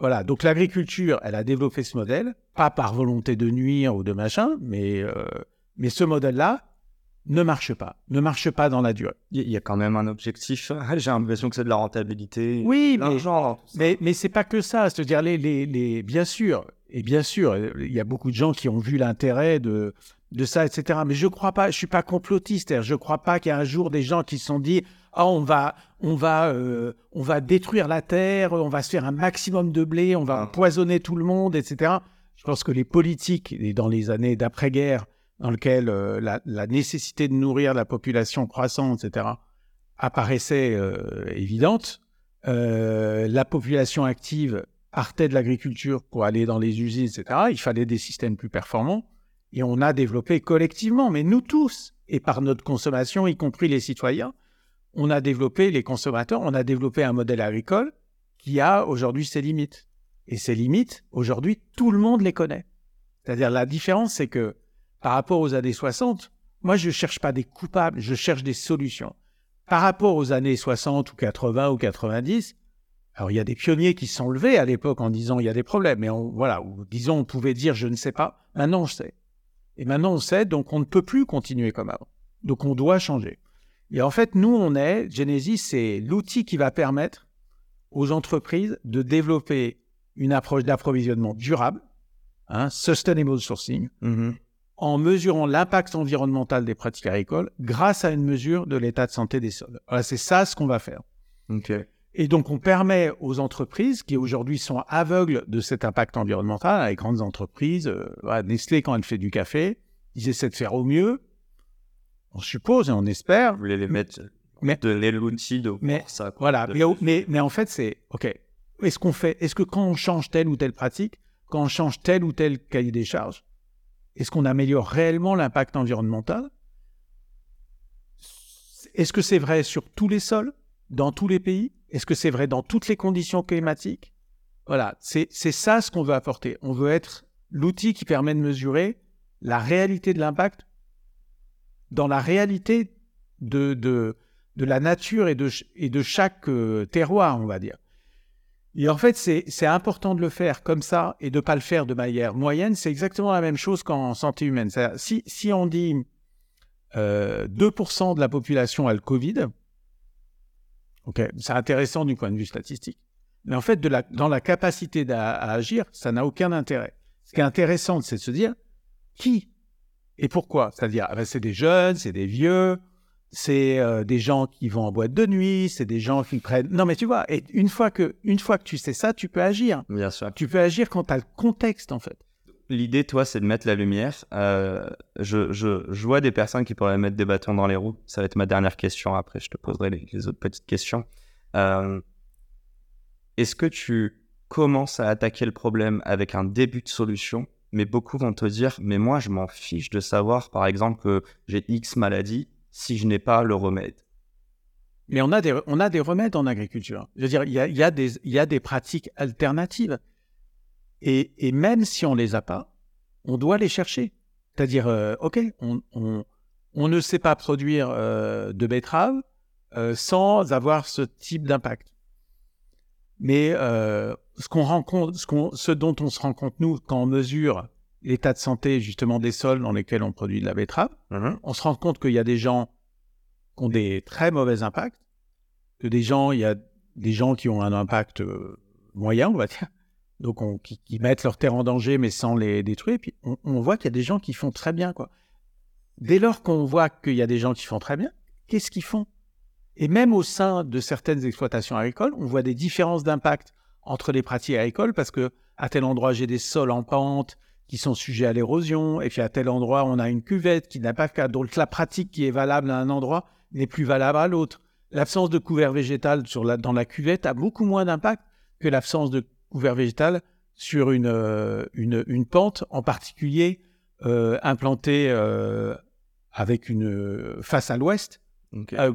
Voilà, donc l'agriculture, elle a développé ce modèle, pas par volonté de nuire ou de machin, mais, euh, mais ce modèle-là ne marche pas, ne marche pas dans la durée. Il y a quand même un objectif, j'ai l'impression que c'est de la rentabilité. Oui, mais, mais, mais c'est pas que ça, c'est-à-dire, les, les, les, bien sûr, et bien sûr, il y a beaucoup de gens qui ont vu l'intérêt de, de ça, etc. Mais je crois pas, je suis pas complotiste, je crois pas qu'il y a un jour des gens qui se sont dit ah, on va, on va, euh, on va détruire la terre, on va se faire un maximum de blé, on va ah. empoisonner tout le monde, etc. Je pense que les politiques, et dans les années d'après-guerre, dans lesquelles euh, la, nécessité de nourrir la population croissante, etc., apparaissait euh, évidente, la population active partait de l'agriculture pour aller dans les usines, etc. Il fallait des systèmes plus performants. Et on a développé collectivement, mais nous tous, et par notre consommation, y compris les citoyens, on a développé, les consommateurs, on a développé un modèle agricole qui a aujourd'hui ses limites. Et ces limites, aujourd'hui, tout le monde les connaît. C'est-à-dire la différence, c'est que par rapport aux années 60, moi, je ne cherche pas des coupables, je cherche des solutions. Par rapport aux années 60 ou 80 ou 90, alors il y a des pionniers qui sont levés à l'époque en disant il y a des problèmes, mais voilà, ou disons on pouvait dire je ne sais pas. Maintenant on sait. Et maintenant on sait, donc on ne peut plus continuer comme avant. Donc on doit changer. Et en fait, nous, on est, Genesis, c'est l'outil qui va permettre aux entreprises de développer une approche d'approvisionnement durable, hein, sustainable sourcing, mm-hmm. En mesurant l'impact environnemental des pratiques agricoles grâce à une mesure de l'état de santé des sols. C'est ça ce qu'on va faire. Et donc, on permet aux entreprises qui aujourd'hui sont aveugles de cet impact environnemental, les grandes entreprises, euh, Nestlé, quand elle fait du café, ils essaient de faire au mieux, on suppose et on espère. Vous voulez les mettre mais, de l'outil de mais, ça. Voilà, mais, mais, en fait, c'est OK. Est-ce qu'on fait, est-ce que quand on change telle ou telle pratique, quand on change tel ou tel cahier des charges, est-ce qu'on améliore réellement l'impact environnemental Est-ce que c'est vrai sur tous les sols, dans tous les pays? Est-ce que c'est vrai dans toutes les conditions climatiques? Voilà, c'est ça ce qu'on veut apporter. On veut être l'outil qui permet de mesurer la réalité de l'impact dans la réalité de, de, de la nature et de, et de chaque euh, terroir, on va dire. Et en fait, c'est important de le faire comme ça et de ne pas le faire de manière moyenne. C'est exactement la même chose qu'en santé humaine. Si, si on dit euh, 2% de la population a le Covid, okay, c'est intéressant du point de vue statistique. Mais en fait, de la, dans la capacité à agir, ça n'a aucun intérêt. Ce qui est intéressant, c'est de se dire qui et pourquoi? C'est-à-dire, ah ben, c'est des jeunes, c'est des vieux, c'est euh, des gens qui vont en boîte de nuit, c'est des gens qui prennent. Non, mais tu vois, et une fois que, une fois que tu sais ça, tu peux agir. Bien sûr. Tu peux agir quand tu as le contexte, en fait. L'idée, toi, c'est de mettre la lumière. Euh, je, je, je, vois des personnes qui pourraient mettre des bâtons dans les roues. Ça va être ma dernière question. Après, je te poserai les, autres petites questions. Euh, est-ce que tu commences à attaquer le problème avec un début de solution? Mais beaucoup vont te dire, mais moi, je m'en fiche de savoir, par exemple, que j'ai X maladie si je n'ai pas le remède. Mais on a des, on a des remèdes en agriculture. Je veux dire, il y a, des, y a des pratiques alternatives. Et, et, même si on les a pas, on doit les chercher. C'est-à-dire, euh, OK, on, on, on, ne sait pas produire euh, de betterave euh, sans avoir ce type d'impact. Mais ce qu'on rencontre, ce, ce, dont on se rend compte nous quand on mesure l'état de santé justement des sols dans lesquels on produit de la betterave, mm-hmm. on se rend compte qu'il y a des gens qui ont des très mauvais impacts, que des gens, il y a des gens qui ont un impact euh, moyen, on va dire, donc on, qui, mettent leur terre en danger mais sans les détruire. Et puis on, on voit qu'il y a des gens qui font très bien quoi. Dès lors qu'on voit qu'il y a des gens qui font très bien, qu'est-ce qu'ils font? Et même au sein de certaines exploitations agricoles, on voit des différences d'impact entre les pratiques agricoles parce que à tel endroit j'ai des sols en pente qui sont sujets à l'érosion et puis à tel endroit on a une cuvette qui n'a pas cas donc la pratique qui est valable à un endroit n'est plus valable à l'autre. L'absence de couvert végétal sur la, dans la cuvette a beaucoup moins d'impact que l'absence de couvert végétal sur une, euh, une, une, pente, en particulier euh, implantée euh, avec une face à l'ouest,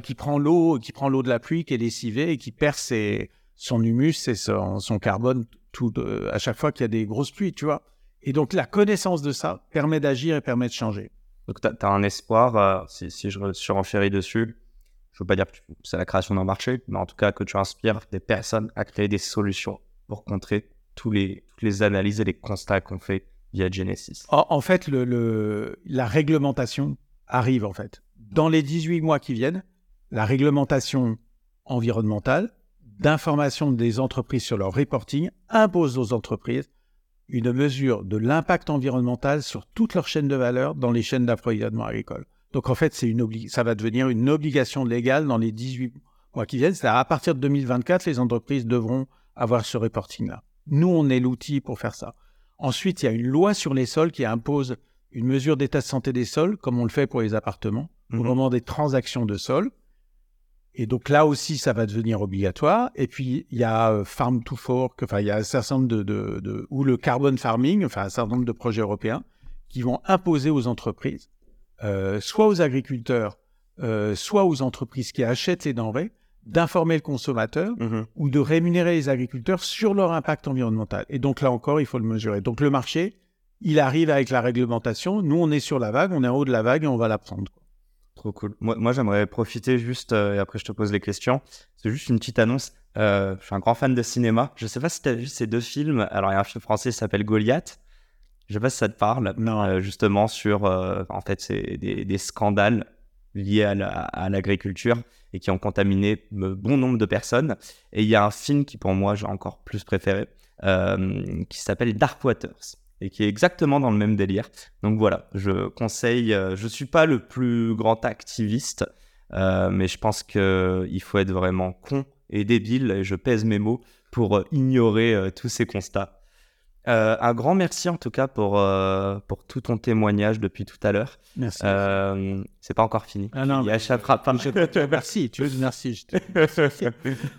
qui prend l'eau, qui prend l'eau de la pluie, qui est lessivée et qui perd son humus et son, son carbone tout, à chaque fois qu'il y a des grosses pluies, tu vois. Et donc la connaissance de ça permet d'agir et permet de changer. Donc tu as, un espoir, si, si je surenchéris dessus, je veux pas dire que c'est la création d'un marché, mais en tout cas que tu inspires des personnes à créer des solutions pour contrer tous les, toutes les analyses et les constats qu'on fait via Genesis. En, fait, le, la réglementation arrive en fait. Dans les 18 mois qui viennent, la réglementation environnementale d'information des entreprises sur leur reporting impose aux entreprises une mesure de l'impact environnemental sur toute leur chaîne de valeur dans les chaînes d'approvisionnement agricole. Donc en fait, c'est une ça va devenir une obligation légale dans les 18 mois qui viennent. C'est-à-dire à partir de 2024, les entreprises devront avoir ce reporting-là. Nous, on est l'outil pour faire ça. Ensuite, il y a une loi sur les sols qui impose une mesure d'état de santé des sols, comme on le fait pour les appartements, au mhm. moment des transactions de sol. Et donc là aussi, ça va devenir obligatoire. Et puis, il y a euh, Farm to Fork, enfin, il y a un certain nombre de, de, ou le carbon farming, enfin, un certain nombre de projets européens qui vont imposer aux entreprises euh, soit aux agriculteurs, euh, soit aux entreprises qui achètent les denrées, d'informer le consommateur mhm. ou de rémunérer les agriculteurs sur leur impact environnemental. Et donc là encore, il faut le mesurer. Donc le marché, il arrive avec la réglementation. Nous, on est sur la vague, on est en haut de la vague et on va la prendre. Trop cool. Moi, j'aimerais profiter juste, euh, et après je te pose les questions. C'est juste une petite annonce. je suis un grand fan de cinéma. Je ne sais pas si tu as vu ces deux films. Alors, il y a un film français qui s'appelle Goliath. Je sais pas si ça te parle. Non. Euh, justement sur, euh, en fait, c'est des, scandales liés à l'agriculture et qui ont contaminé bon nombre de personnes. Et il y a un film qui, pour moi, j'ai encore plus préféré, euh, qui s'appelle Dark Waters et qui est exactement dans le même délire. Donc voilà, je conseille. je suis pas le plus grand activiste, mais je pense qu'il faut être vraiment con et débile, et je pèse mes mots, pour ignorer tous ces constats. Euh, un grand merci en tout cas pour, euh, pour tout ton témoignage depuis tout à l'heure. Merci. Euh, c'est pas encore fini. Ah non, Il échappera pas. merci, tu veux merci.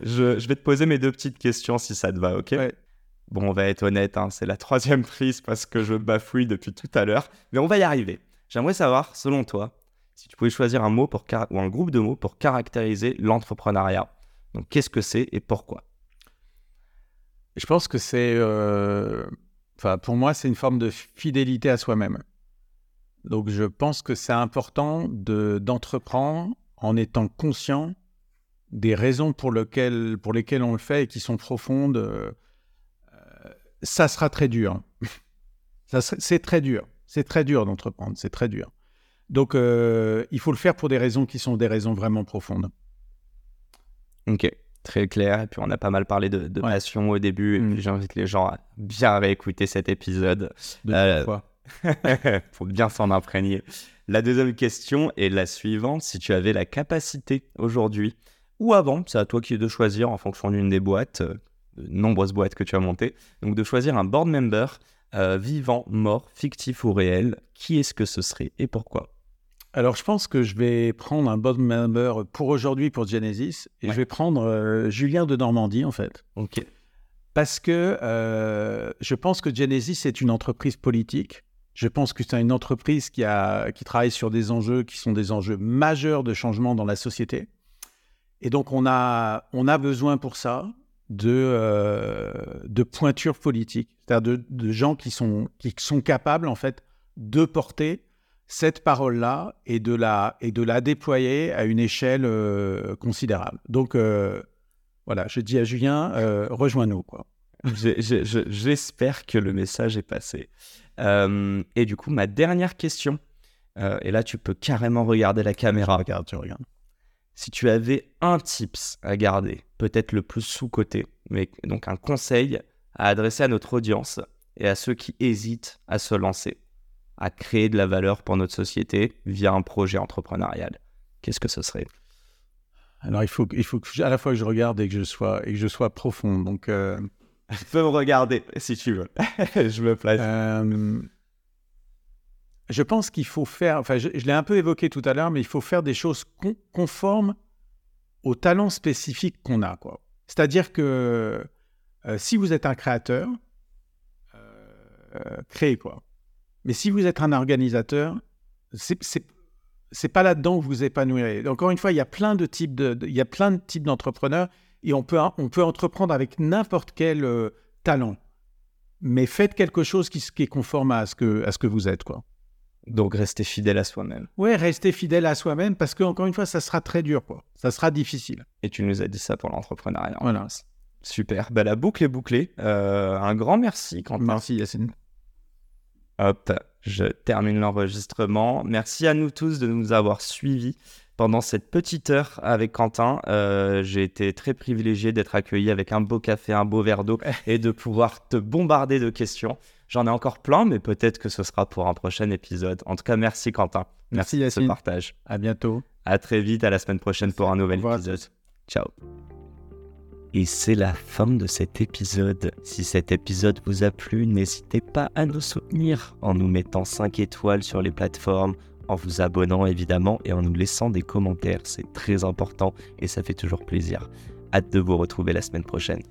Je, je, vais te poser mes deux petites questions si ça te va, ok? Bon, on va être honnête, hein, c'est la troisième prise parce que je bafouille depuis tout à l'heure, mais on va y arriver. J'aimerais savoir, selon toi, si tu pouvais choisir un mot ou un groupe de mots pour caractériser l'entrepreneuriat. Donc, qu'est-ce que c'est et pourquoi? Je pense que c'est, euh, enfin, pour moi, c'est une forme de fidélité à soi-même. Donc, je pense que c'est important de, d'entreprendre en étant conscient des raisons pour, lesquelles, pour lesquelles on le fait et qui sont profondes. Euh, ça sera très dur. c'est très dur. C'est très dur d'entreprendre. C'est très dur. Donc, euh, il faut le faire pour des raisons qui sont des raisons vraiment profondes. Ok très clair. Et puis, on a pas mal parlé de, passion au début. Et mm. puis, j'invite les gens à bien réécouter cet épisode. Euh, pour bien s'en imprégner. La deuxième question est la suivante. Si tu avais la capacité aujourd'hui ou avant, c'est à toi qui de choisir en fonction d'une des boîtes, euh, de nombreuses boîtes que tu as montées, donc de choisir un board member euh, vivant, mort, fictif ou réel, qui est-ce que ce serait et pourquoi? Alors, je pense que je vais prendre un board member pour aujourd'hui pour Genesis et je vais prendre euh, Julien de Normandie, en fait. OK. Parce que euh, je pense que Genesis est une entreprise politique. Je pense que c'est une entreprise qui, a, qui travaille sur des enjeux qui sont des enjeux majeurs de changement dans la société. Et donc, on a, on a besoin pour ça de, euh, de pointures politiques, c'est-à-dire de, de, gens qui sont, qui sont capables, en fait, de porter cette parole-là et, de la, et de la déployer à une échelle euh, considérable. Donc, euh, voilà, je dis à Julien, euh, rejoins-nous. J'espère que le message est passé. et du coup, ma dernière question, et là, tu peux carrément regarder la caméra. Regarde, tu regardes. Si tu avais un tips à garder, peut-être le plus sous-côté, mais donc un conseil à adresser à notre audience et à ceux qui hésitent à se lancer, à créer de la valeur pour notre société via un projet entrepreneurial Qu'est-ce que ce serait? Alors, il faut, il faut à la fois que je regarde et que je sois, et que je sois profond. Donc, euh, Tu peux me regarder si tu veux. je me place. Euh, je pense qu'il faut faire, enfin, je, l'ai un peu évoqué tout à l'heure, mais il faut faire des choses con- conformes aux talents spécifiques qu'on a. quoi. C'est-à-dire que euh, si vous êtes un créateur, euh, créez quoi. Mais si vous êtes un organisateur, c'est c'est- pas là-dedans que vous épanouirez. Encore une fois, il y a plein de types de, il y a plein de types d'entrepreneurs et on peut on peut entreprendre avec n'importe quel euh, talent. Mais faites quelque chose qui, qui est conforme à ce que à ce que vous êtes quoi. Donc, rester fidèle à soi-même. Ouais, restez fidèle à soi-même parce que encore une fois, ça sera très dur quoi. Ça sera difficile. Et tu nous as dit ça pour l'entrepreneuriat. Voilà. Super. Bah, la boucle est bouclée. Euh, un grand merci, Quentin. Merci Yacine. Hop, je termine l'enregistrement. Merci à nous tous de nous avoir suivis pendant cette petite heure avec Quentin. Euh, J'ai été très privilégié d'être accueilli avec un beau café, un beau verre d'eau et de pouvoir te bombarder de questions. J'en ai encore plein, mais peut-être que ce sera pour un prochain épisode. En tout cas, merci Quentin. Merci, de ce Yacine. partage. À bientôt. À très vite, à la semaine prochaine pour un nouvel épisode. Ciao. Et c'est la fin de cet épisode. Si cet épisode vous a plu, n'hésitez pas à nous soutenir en nous mettant 5 étoiles sur les plateformes, en vous abonnant évidemment et en nous laissant des commentaires. C'est très important et ça fait toujours plaisir. Hâte de vous retrouver la semaine prochaine.